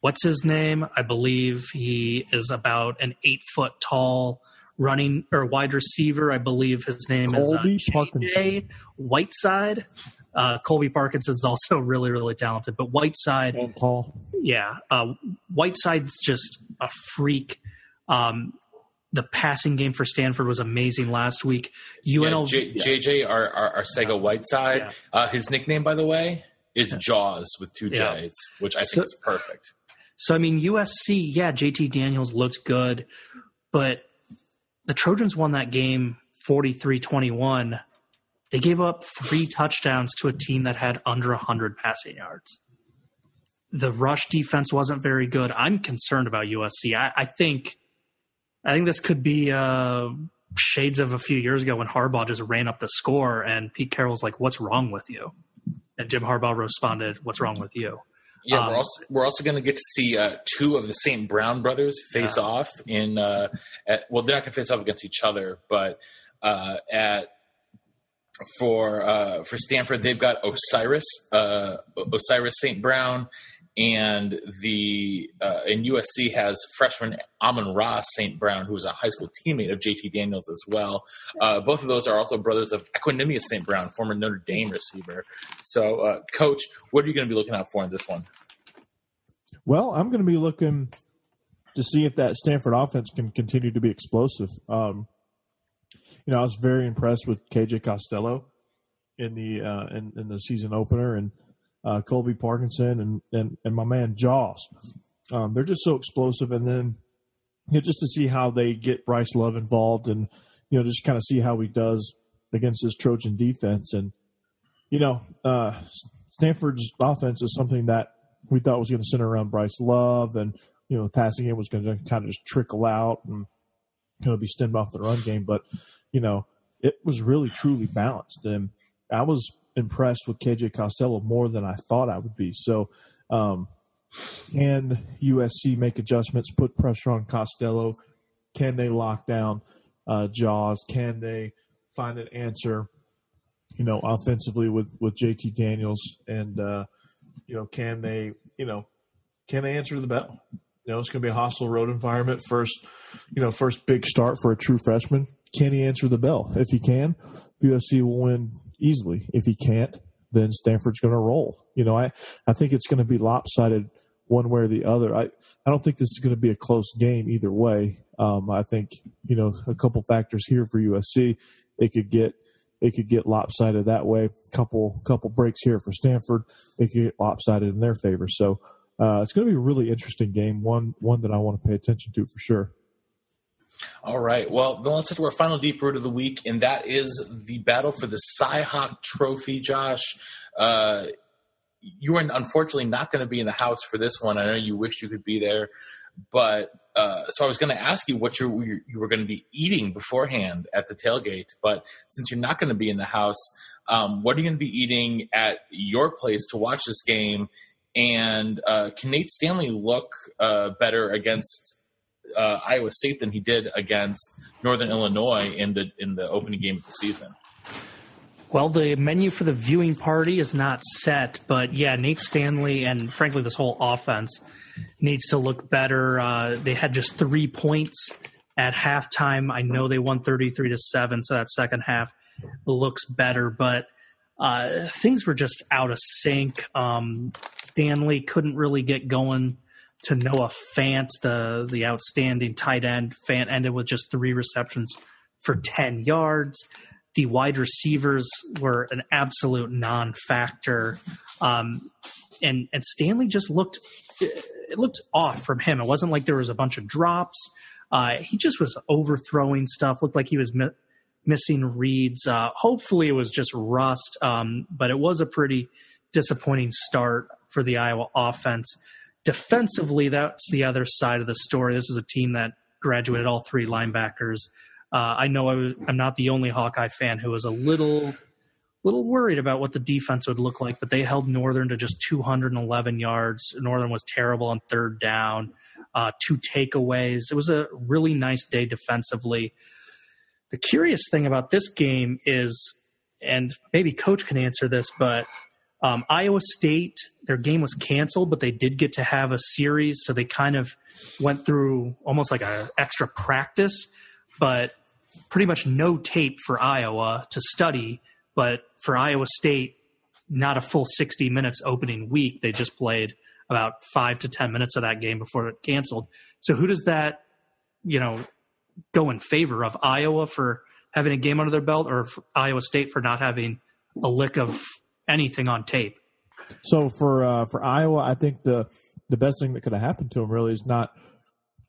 what's his name? I believe he is about an eight foot tall running or wide receiver. I believe his name Colby is uh, Parkinson. Whiteside. Uh, Colby Parkinson's also really, really talented, but Whiteside, and Paul, yeah, uh, Whiteside's just a freak. Um, the passing game for Stanford was amazing last week. UNLV, yeah, J, JJ, our, our, Arcega Whiteside, yeah. uh, his nickname, by the way, is Jaws with two J's, yeah. which I think so, is perfect. So, I mean, USC, yeah, JT Daniels looked good, but the Trojans won that game 43 21. They gave up three touchdowns to a team that had under 100 passing yards. The rush defense wasn't very good. I'm concerned about USC. I, I think, I think this could be uh, shades of a few years ago when Harbaugh just ran up the score, and Pete Carroll's like, "What's wrong with you?" And Jim Harbaugh responded, "What's wrong with you?" Yeah, um, we're also we're also going to get to see uh, two of the St. Brown brothers face yeah. off in. Uh, at, well, they're not going to face off against each other, but uh, at for uh, for Stanford, they've got Osiris uh, Osiris St. Brown, and the uh, and USC has freshman Amon-Ra St. Brown, who is a high school teammate of JT Daniels as well. Uh, both of those are also brothers of Equanimeous St. Brown, former Notre Dame receiver. So, uh, Coach, what are you going to be looking out for in this one? Well, I'm going to be looking to see if that Stanford offense can continue to be explosive. Um, you know, I was very impressed with KJ Costello in the uh, in, in the season opener and uh, Colby Parkinson and, and and my man Jaws. Um, they're just so explosive, and then you know, just to see how they get Bryce Love involved, and you know, just kind of see how he does against this Trojan defense, and you know, uh, Stanford's offense is something that we thought was going to center around Bryce Love, and you know, the passing game was going to kind of just trickle out and kind of be stemmed off the run game, but you know, it was really truly balanced, and I was impressed with KJ Costello more than I thought I would be. So, um, can USC make adjustments, put pressure on Costello? Can they lock down uh, Jaws? Can they find an answer? You know, offensively with with JT Daniels, and uh, you know, can they, you know, can they answer the bell? You know, it's going to be a hostile road environment. First, you know, first big start for a true freshman. Can he answer the bell? If he can, USC will win easily. If he can't, then Stanford's going to roll. You know, I, I think it's going to be lopsided one way or the other. I, I don't think this is going to be a close game either way. Um, I think, you know, a couple factors here for USC. It could get, it could get lopsided that way. Couple, couple breaks here for Stanford. It could get lopsided in their favor. So, uh, it's going to be a really interesting game. One, one that I want to pay attention to for sure. All right. Well, then let's head to our final deep root of the week, and that is the battle for the Cy-Hawk Trophy. Josh, uh, you are unfortunately not going to be in the house for this one. I know you wish you could be there, but uh, so I was going to ask you what you you were going to be eating beforehand at the tailgate. But since you're not going to be in the house, um, what are you going to be eating at your place to watch this game? And uh, can Nate Stanley look uh, better against uh, Iowa State than he did against Northern Illinois in the in the opening game of the season. Well, the menu for the viewing party is not set, but yeah, Nate Stanley and frankly this whole offense needs to look better. Uh, they had just three points at halftime. I know they won thirty three to seven, so that second half looks better, but. Uh, things were just out of sync. Um, Stanley couldn't really get going to Noah Fant, the the outstanding tight end. Fant ended with just three receptions for ten yards. The wide receivers were an absolute non-factor, um, and and Stanley just looked it looked off from him. It wasn't like there was a bunch of drops. Uh, he just was overthrowing stuff. Looked like he was mi- missing reads. Uh, hopefully, it was just rust, um, but it was a pretty disappointing start for the Iowa offense defensively, that's the other side of the story. This is a team that graduated all three linebackers. Uh, I know I was, I'm not the only Hawkeye fan who was a little little worried about what the defense would look like, but they held Northern to just 211 yards. Northern was terrible on third down, uh, two takeaways. It was a really nice day defensively. The curious thing about this game is, and maybe Coach can answer this, but Um, Iowa State, their game was canceled, but they did get to have a series, so they kind of went through almost like a extra practice, but pretty much no tape for Iowa to study. But for Iowa State, not a full 60 minutes opening week. They just played about five to 10 minutes of that game before it canceled. So who does that, you know, go in favor of Iowa for having a game under their belt or Iowa State for not having a lick of anything on tape? So for uh, for Iowa, I think the the best thing that could have happened to them really is not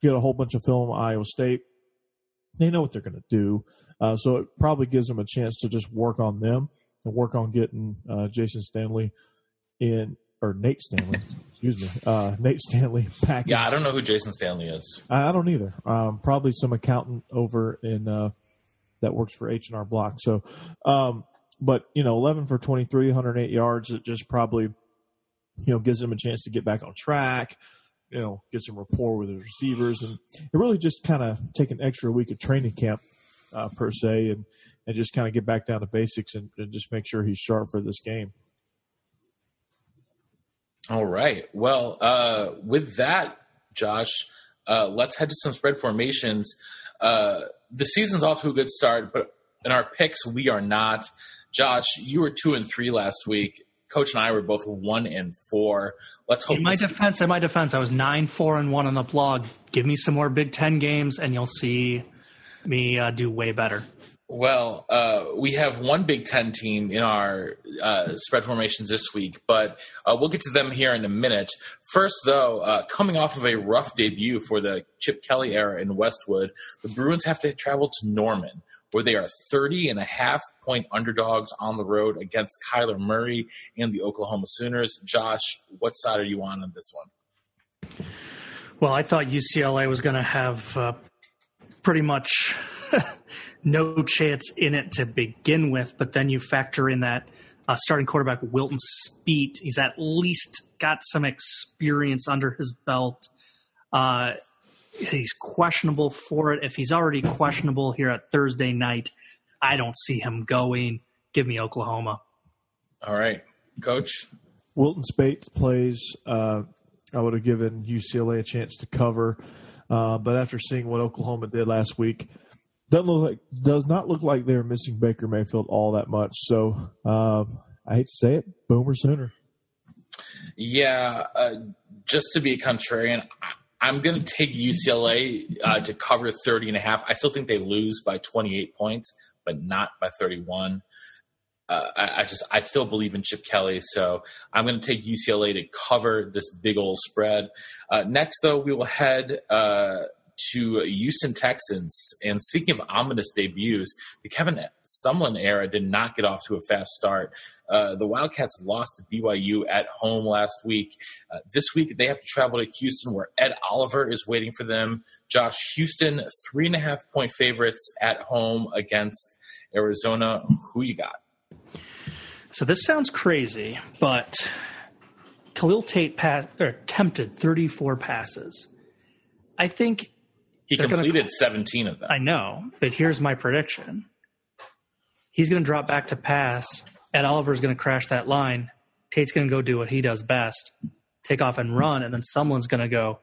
get a whole bunch of film Iowa State. They know what they're going to do, uh, so it probably gives them a chance to just work on them and work on getting uh, Jason Stanley in or Nate Stanley, excuse me, uh, Nate Stanley back. Yeah, I don't know who Jason Stanley is. I, I don't either. Um, probably some accountant over in uh, that works for H and R Block. So, um, but you know, 11 for 23, 108 yards. It just probably, you know, gives him a chance to get back on track. You know, get some rapport with his receivers, and it really just kind of take an extra week of training camp uh, per se, and and just kind of get back down to basics and, and just make sure he's sharp for this game. All right. Well, uh, with that, Josh, uh, let's head to some spread formations. Uh, the season's off to a good start, but in our picks, we are not. Josh, you were two and three last week. Coach and I were both one and four. Let's hope. In my defense, in my defense, I was nine, four, and one on the blog. Give me some more Big Ten games, and you'll see me uh, do way better. Well, uh, we have one Big Ten team in our uh, spread formations this week, but uh, we'll get to them here in a minute. First, though, uh, coming off of a rough debut for the Chip Kelly era in Westwood, the Bruins have to travel to Norman, where they are 30 and a half point underdogs on the road against Kyler Murray and the Oklahoma Sooners. Josh, what side are you on on this one? Well, I thought UCLA was going to have uh, pretty much. no chance in it to begin with. But then you factor in that uh, starting quarterback Wilton Speight. He's at least got some experience under his belt. Uh, he's questionable for it. If he's already questionable here at Thursday night, I don't see him going. Give me Oklahoma. All right, Coach. Wilton Speight plays. Uh, I would have given UCLA a chance to cover, uh, but after seeing what Oklahoma did last week, doesn't look like does not look like they're missing Baker Mayfield all that much. So um, I hate to say it, Boomer Sooner. Yeah, uh, just to be a contrarian, I'm going to take UCLA uh, to cover 30 and a half. I still think they lose by 28 points, but not by 31. Uh, I, I, just I still believe in Chip Kelly, so I'm going to take UCLA to cover this big old spread. Uh, next, though, we will head uh, to Houston, Texas. And speaking of ominous debuts, the Kevin Sumlin era did not get off to a fast start. Uh, the Wildcats lost to BYU at home last week. Uh, this week, they have to travel to Houston, where Ed Oliver is waiting for them. Josh, Houston, three and a half point favorites at home against Arizona. Who you got? So this sounds crazy, but Khalil Tate pass, attempted 34 passes. I think he completed gonna, 17 of them. I know, but here's my prediction. He's going to drop back to pass. Ed Oliver's going to crash that line. Tate's going to go do what he does best, take off and run, and then someone's going to go,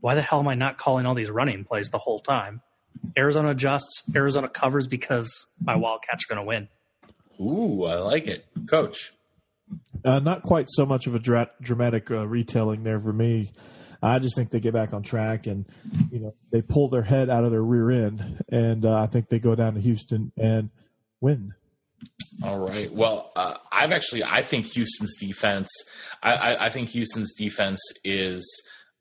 why the hell am I not calling all these running plays the whole time? Arizona adjusts, Arizona covers because my Wildcats are going to win. Ooh, I like it. Coach. Uh, not quite so much of a dra- dramatic uh, retelling there for me. I just think they get back on track and you know they pull their head out of their rear end, and uh, I think they go down to Houston and win. All right. Well, uh, I've actually I think Houston's defense. I, I, I think Houston's defense is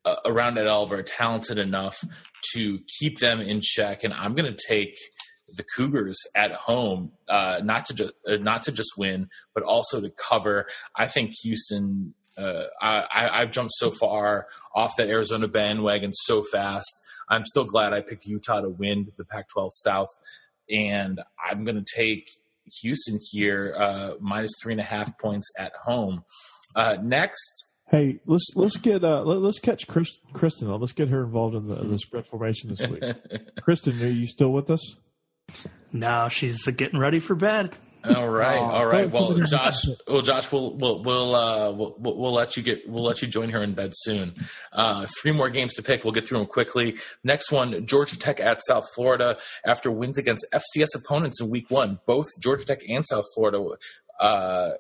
uh, around Ed Oliver talented enough to keep them in check, and I'm going to take the Cougars at home, uh, not to just uh, not to just win, but also to cover. I think Houston uh, I, have jumped so far off that Arizona bandwagon so fast. I'm still glad I picked Utah to win the Pac 12 South. And I'm going to take Houston here, uh, minus three and a half points at home. Uh, next. Hey, let's let's get uh, let, us catch Chris, Kristen. Let's get her involved in the, the spread formation this week. Kristen, are you still with us? No, she's getting ready for bed. All right, oh, all right. Well, Josh, well, Josh, we'll we'll we'll, uh, we'll we'll let you get we'll let you join her in bed soon. Uh, three more games to pick. We'll get through them quickly. Next one, Georgia Tech at South Florida. After wins against FCS opponents in Week One, both Georgia Tech and South Florida uh,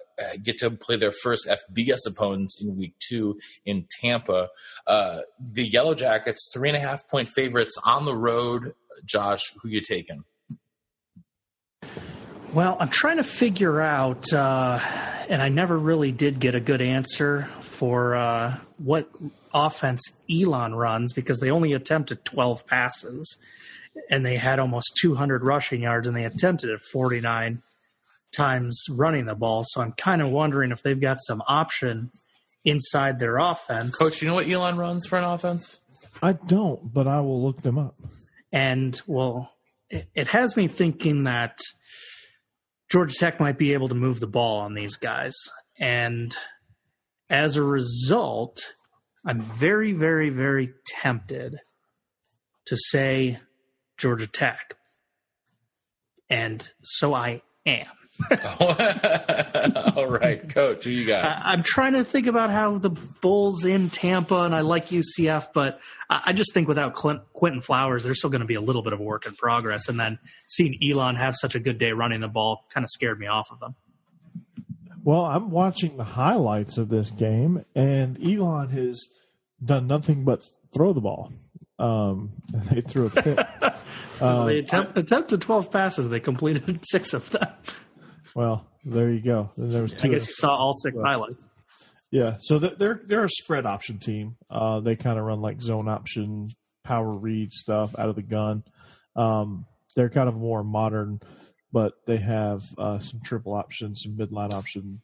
get to play their first FBS opponents in Week Two in Tampa. Uh, the Yellow Jackets, three and a half point favorites on the road. Josh, who you taking? Well, I'm trying to figure out, uh, and I never really did get a good answer for uh, what offense Elon runs because they only attempted 12 passes and they had almost 200 rushing yards and they attempted it 49 times running the ball. So I'm kind of wondering if they've got some option inside their offense. Coach, you know what Elon runs for an offense? I don't, but I will look them up. And well, it, it has me thinking that Georgia Tech might be able to move the ball on these guys. And as a result, I'm very, very, very tempted to say Georgia Tech. And so I am. All right, coach, who you got? I, am trying to think about how the Bulls in Tampa, and I like UCF, but I, I just think without Clint, Quinton Flowers, there's still going to be a little bit of work in progress. And then seeing Elon have such a good day running the ball kind of scared me off of them. Well, I'm watching the highlights of this game, and Elon has done nothing but throw the ball. Um, they threw a pick. um, they attempt, attempted 12 passes. They completed six of them. Well, there you go. There was two. I guess you saw all six well, highlights. Yeah, so they're they're a spread option team. Uh, they kind of run like zone option, power read stuff out of the gun. Um, they're kind of more modern, but they have uh, some triple option, some midline option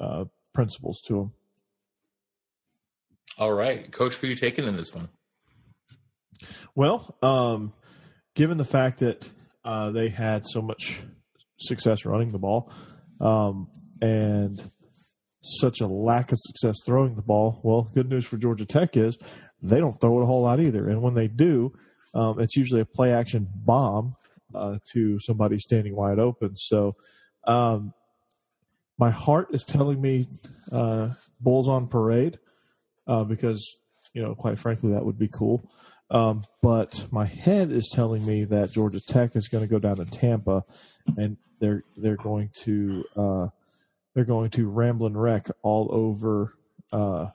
uh, principles to them. All right, Coach, who are you taking in this one? Well, um, given the fact that uh, they had so much success running the ball, um, and such a lack of success throwing the ball. Well, good news for Georgia Tech is they don't throw it a whole lot either, and when they do, um, it's usually a play action bomb uh, to somebody standing wide open. So, um, my heart is telling me uh, Bulls on parade uh, because you know, quite frankly, that would be cool. Um, but my head is telling me that Georgia Tech is going to go down to Tampa and they're they're going to uh, they're going to ramble and wreck all over uh,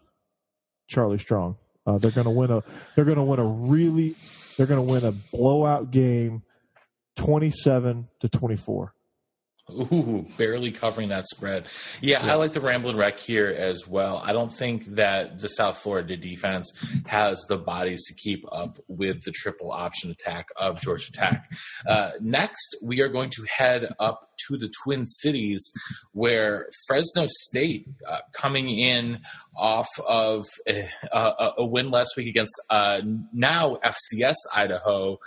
Charlie Strong. Uh, they're going to win a they're going to win a really they're going to win a blowout game, twenty seven to twenty four. Ooh, barely covering that spread. Yeah, yeah, I like the Ramblin' Wreck here as well. I don't think that the South Florida defense has the bodies to keep up with the triple option attack of Georgia Tech. Uh, next, we are going to head up to the Twin Cities, where Fresno State, uh, coming in off of a, a, a win last week against uh, now FCS Idaho,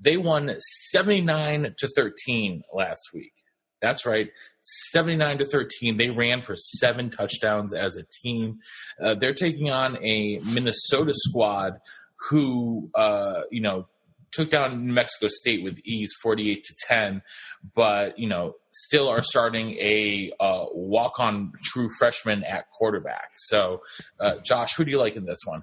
they won 79 to 13 last week. That's right, 79 to 13. They ran for seven touchdowns as a team. Uh, they're taking on a Minnesota squad who, uh, you know, took down New Mexico State with ease, 48 to 10, but, you know, still are starting a uh, walk on true freshman at quarterback. So, uh, Josh, who do you like in this one?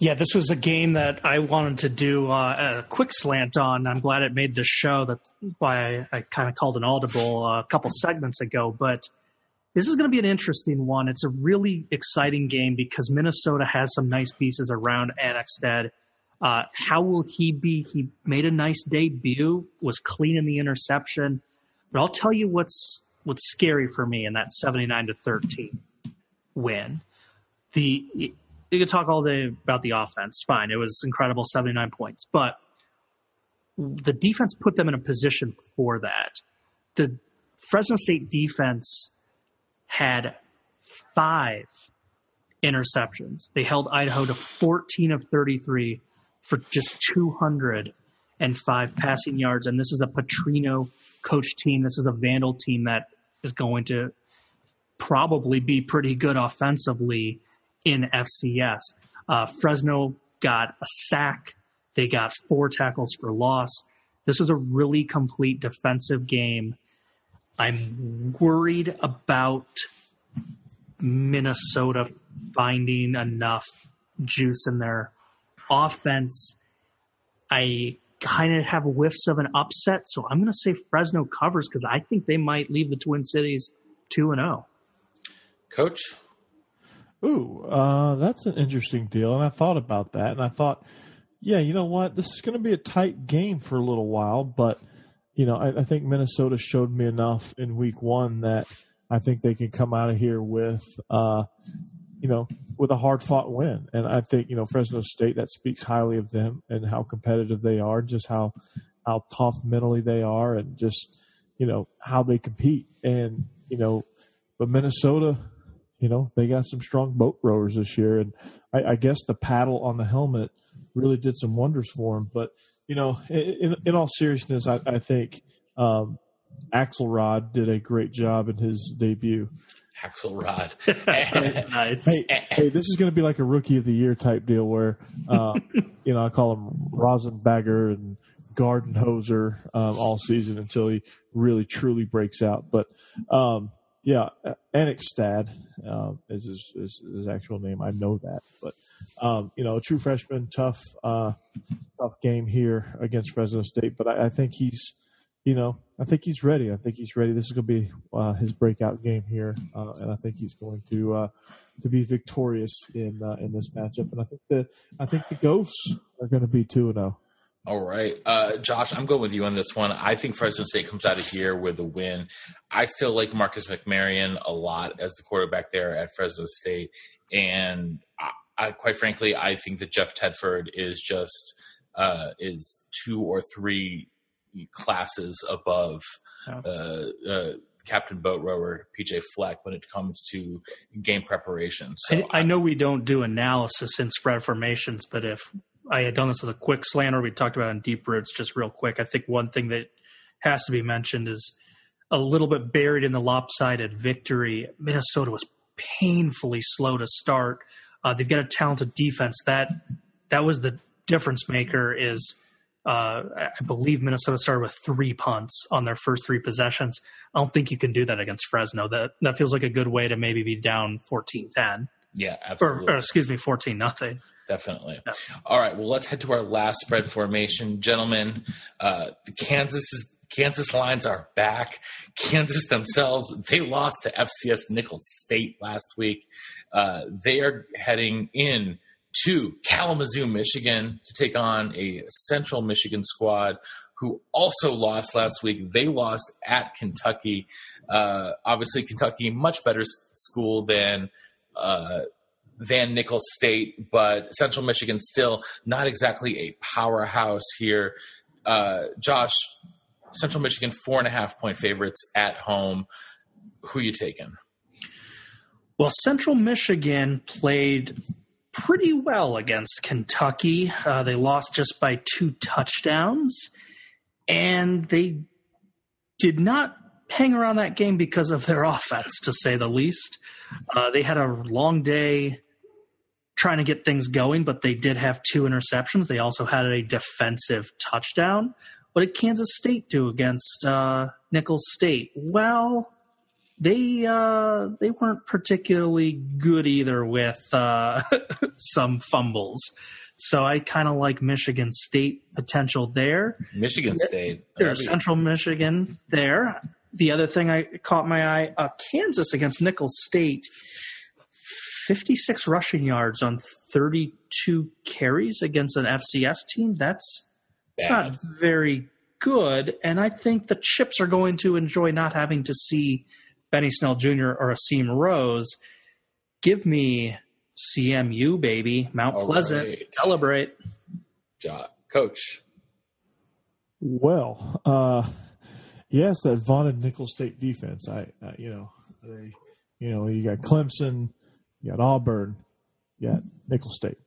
Yeah, this was a game that I wanted to do uh, a quick slant on. I'm glad it made the show. That's why I, I kind of called an audible a couple segments ago. But this is going to be an interesting one. It's a really exciting game because Minnesota has some nice pieces around Annexstad. Uh, how will he be? He made a nice debut, was clean in the interception. But I'll tell you what's what's scary for me in that 79 to 13 win. The you could talk all day about the offense. Fine, it was incredible, seventy nine points, but the defense put them in a position for that. The Fresno State defense had five interceptions. They held Idaho to 14 of 33 for just 205 passing yards. And this is a Petrino coach team. This is a Vandal team that is going to probably be pretty good offensively in FCS. Uh, Fresno got a sack. They got four tackles for loss. This was a really complete defensive game. I'm worried about Minnesota finding enough juice in their offense. I kind of have whiffs of an upset, so I'm going to say Fresno covers because I think they might leave the Twin Cities two and zero. Oh. Coach, ooh, uh, that's an interesting deal, and I thought about that, and I thought, yeah, you know what, this is going to be a tight game for a little while, but you know, I, I think Minnesota showed me enough in Week One that I think they can come out of here with, uh, you know, with a hard fought win. And I think, you know, Fresno State, that speaks highly of them and how competitive they are, just how, how tough mentally they are and just, you know, how they compete. And, you know, but Minnesota, you know, they got some strong boat rowers this year. And I, I guess the paddle on the helmet really did some wonders for him. But, you know, in, in all seriousness, I, I think, um, Axelrod did a great job in his debut. Axelrod. nice. Hey, hey, this is going to be like a rookie of the year type deal where, uh, you know, I call him Rosenbagger and Gardenhoser um, all season until he really truly breaks out. But um, yeah, Annexstad um, is, his, is his actual name. I know that, but um, you know, a true freshman, tough, uh, tough game here against Fresno State. But I, I think he's you know, I think he's ready. I think he's ready. This is going to be uh, his breakout game here, uh, and I think he's going to uh, to be victorious in uh, in this matchup. And I think the I think the Ghosts are going to be two and zero. Oh. All right, uh, Josh, I'm going with you on this one. I think Fresno State comes out of here with a win. I still like Marcus McMaryion a lot as the quarterback there at Fresno State, and I, I quite frankly, I think that Jeff Tedford is just uh, is two or three classes above uh, uh, Captain Boat Rower PJ Fleck when it comes to game preparation. So I, I, know we don't do analysis in spread formations, but if I had done this as a quick slanter, we talked about in deep roots just real quick. I think one thing that has to be mentioned is a little bit buried in the lopsided victory. Minnesota was painfully slow to start. Uh, they've got a talented defense. That that was the difference maker. Is uh, I believe Minnesota started with three punts on their first three possessions. I don't think you can do that against Fresno. That that feels like a good way to maybe be down 14-10. Yeah, absolutely. Or, or excuse me, 14 nothing. Definitely. Yeah. All right. Well, let's head to our last spread formation, gentlemen. Uh, the Kansas is, Kansas lines are back. Kansas themselves, they lost to FCS Nicholls State last week. Uh, they are heading in to Kalamazoo, Michigan, to take on a Central Michigan squad who also lost last week. They lost at Kentucky. Uh, obviously, Kentucky much better school than uh, than Nicholls State, but Central Michigan still not exactly a powerhouse here. Uh, Josh, Central Michigan four and a half point favorites at home. Who you taking? Well, Central Michigan played pretty well against Kentucky. Uh, they lost just by two touchdowns, and they did not hang around that game because of their offense, to say the least. Uh, they had a long day trying to get things going, but they did have two interceptions. They also had a defensive touchdown. What did Kansas State do against uh, Nicholls State? Well, they uh, they weren't particularly good either with uh, some fumbles. So I kind of like Michigan State potential there. Michigan State, or Central Michigan there. The other thing I caught my eye: uh, Kansas against Nicholls State, fifty-six rushing yards on thirty-two carries against an FCS team. That's that's not very good, and I think the Chips are going to enjoy not having to see Benny Snell Jr. or Asim Rose. Give me CMU, baby. Mount All Pleasant. Right. Celebrate. Coach. Well, uh, yes, that vaunted Nicholls State defense. I, uh, you know, they, you know, you got Clemson, you got Auburn, you got Nicholls State.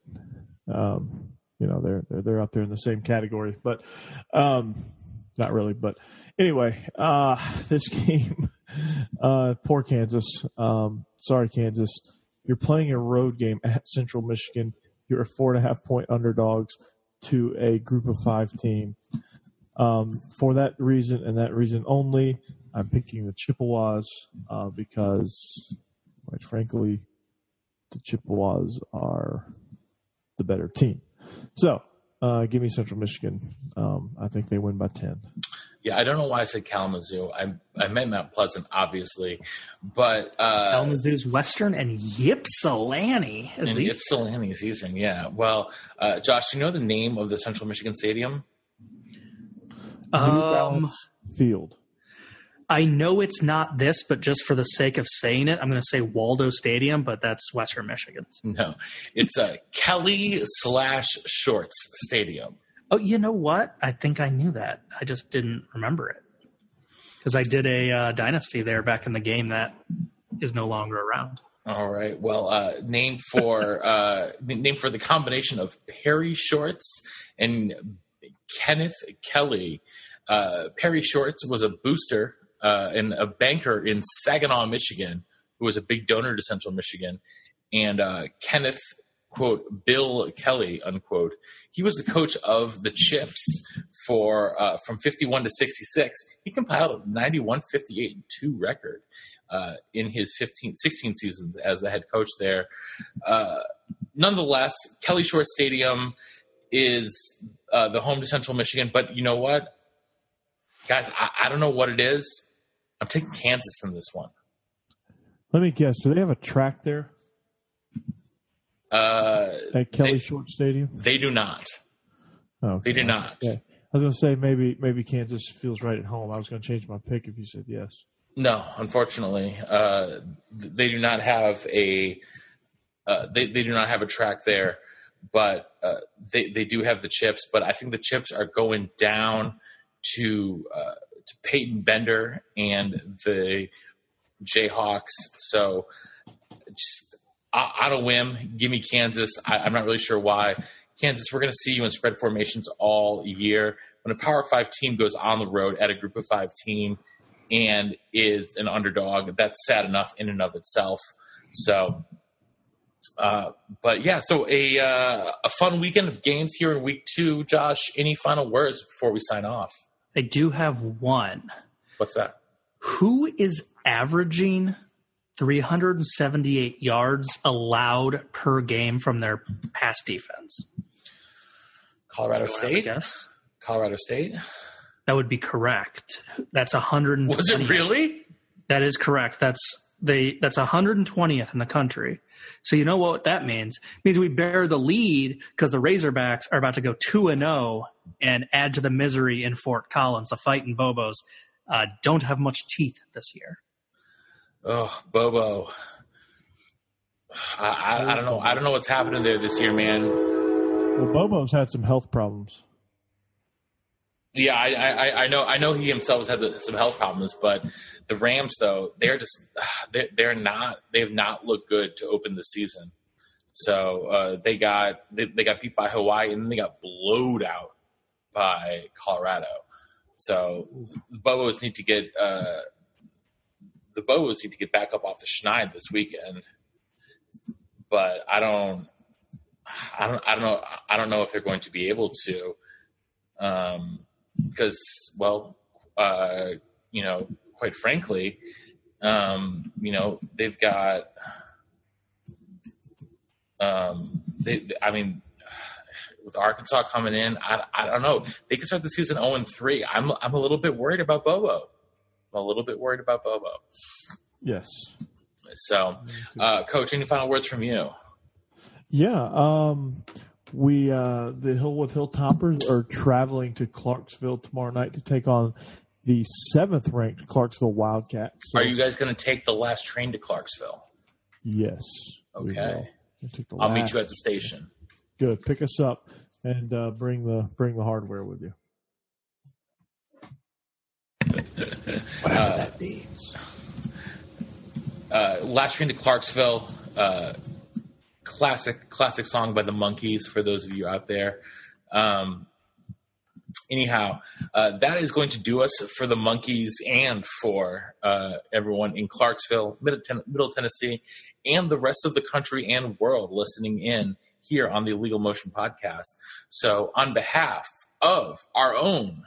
Um, you know, they're, they're, they're up there in the same category, but, um, not really, but anyway, uh, this game, uh, poor Kansas. Um, sorry, Kansas. You're playing a road game at Central Michigan. You're a four and a half point underdogs to a group of five team. Um, for that reason and that reason only, I'm picking the Chippewas uh, because, quite frankly, the Chippewas are the better team. So, uh, give me Central Michigan. Um, I think they win by 10. Yeah, I don't know why I said Kalamazoo. I I meant Mount Pleasant, obviously, but uh, Kalamazoo's Western and Ypsilanti. And Ypsilanti is Eastern. Yeah. Well, uh, Josh, do you know the name of the Central Michigan Stadium? Um, Field. I know it's not this, but just for the sake of saying it, I'm going to say Waldo Stadium, but that's Western Michigan. No, it's a Kelly slash Shorts Stadium. Oh, you know what? I think I knew that. I just didn't remember it because I did a uh, dynasty there back in the game that is no longer around. All right. Well, uh, name for uh, name for the combination of Perry Shorts and Kenneth Kelly. Uh, Perry Shorts was a booster uh, and a banker in Saginaw, Michigan, who was a big donor to Central Michigan, and uh, Kenneth quote Bill Kelly unquote. He was the coach of the Chips for uh, from 51 to 66. He compiled a 91 58 2 record uh, in his 15 16 seasons as the head coach there. Uh, nonetheless, Kelly Shorts Stadium is uh, the home to Central Michigan, but you know what? Guys, I, I don't know what it is. I'm taking Kansas in this one. Let me guess. Do they have a track there? Uh, At Kelly they, Shorts Stadium? They do not. Oh, they do not. I was going to say maybe maybe Kansas feels right at home. I was going to change my pick if you said yes. No, unfortunately, uh, they do not have a uh, they they do not have a track there, but uh, they they do have the chips. But I think the chips are going down to uh, to Peyton Bender and the Jayhawks. So just on a whim, give me Kansas. I, am not really sure why. Kansas, we're going to see you in spread formations all year. When a Power Five team goes on the road at a Group of Five team and is an underdog, that's sad enough in and of itself. So, uh, but yeah, so a uh, a fun weekend of games here in Week Two. Josh, any final words before we sign off? I do have one. What's that? Who is averaging 378 yards allowed per game from their pass defense. Colorado State? Yes. Colorado State? That would be correct. That's 100. Was it really? That is correct. That's they that's 120th in the country. So you know what that means? It means we bear the lead because the Razorbacks are about to go 2 and 0 and add to the misery in Fort Collins. The fighting Bobos uh, don't have much teeth this year. Oh, Bobo. I, I, I, don't know. I don't know what's happening there this year, man. Well, Bobo's had some health problems. Yeah, I, I, I know. I know he himself has had some health problems, but the Rams, though, they're just they're, they're not. They have not looked good to open the season. So uh, they got they, they got beat by Hawaii, and then they got blowed out by Colorado. So the Bobos need to get. Uh, the Bobos need to get back up off the schneid this weekend. But I don't, I don't, I don't know. I don't know if they're going to be able to, um, because well, uh, you know, quite frankly, um, you know, they've got, um, they, I mean, with Arkansas coming in, I, I don't know. They could start the season 0 and 3. I'm I'm a little bit worried about Bobo. I'm a little bit worried about Bobo. Yes. So, uh, Coach, any final words from you? Yeah. Um, we uh, the Hillwood Hilltoppers are traveling to Clarksville tomorrow night to take on the seventh ranked Clarksville Wildcats. So, are you guys going to take the last train to Clarksville? Yes. Okay. I'll last. meet you at the station. Good. Pick us up and uh, bring the bring the hardware with you. Whatever uh, that means. Uh, Last Train to Clarksville, uh, classic, classic song by the Monkees. For those of you out there, um, anyhow, uh, that is going to do us for the Monkees and for uh, everyone in Clarksville, Middle, Ten- Middle Tennessee, and the rest of the country and world listening in here on the Illegal Motion podcast. So, on behalf of our own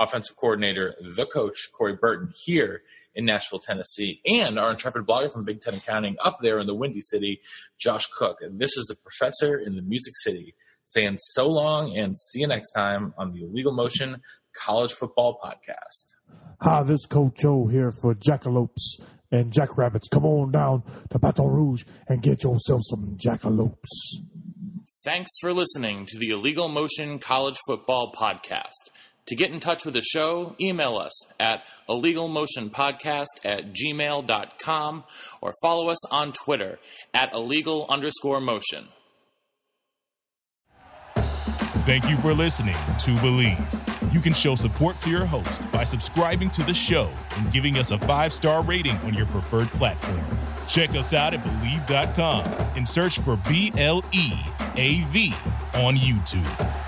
offensive coordinator, the coach, Corey Burton, here in Nashville, Tennessee, and our intrepid blogger from Big Ten Accounting up there in the Windy City, Josh Cook. And this is the professor in the Music City saying so long and see you next time on the Illegal Motion College Football Podcast. Hi, this is Coach Joe here for Jackalopes and Jackrabbits. Come on down to Baton Rouge and get yourself some jackalopes. Thanks for listening to the Illegal Motion College Football Podcast. To get in touch with the show, email us at illegalmotionpodcast at gmail.com or follow us on Twitter at illegal underscore motion. Thank you for listening to Bleav. You can show support to your host by subscribing to the show and giving us a five star rating on your preferred platform. Check us out at Bleav.com and search for B L E A V on YouTube.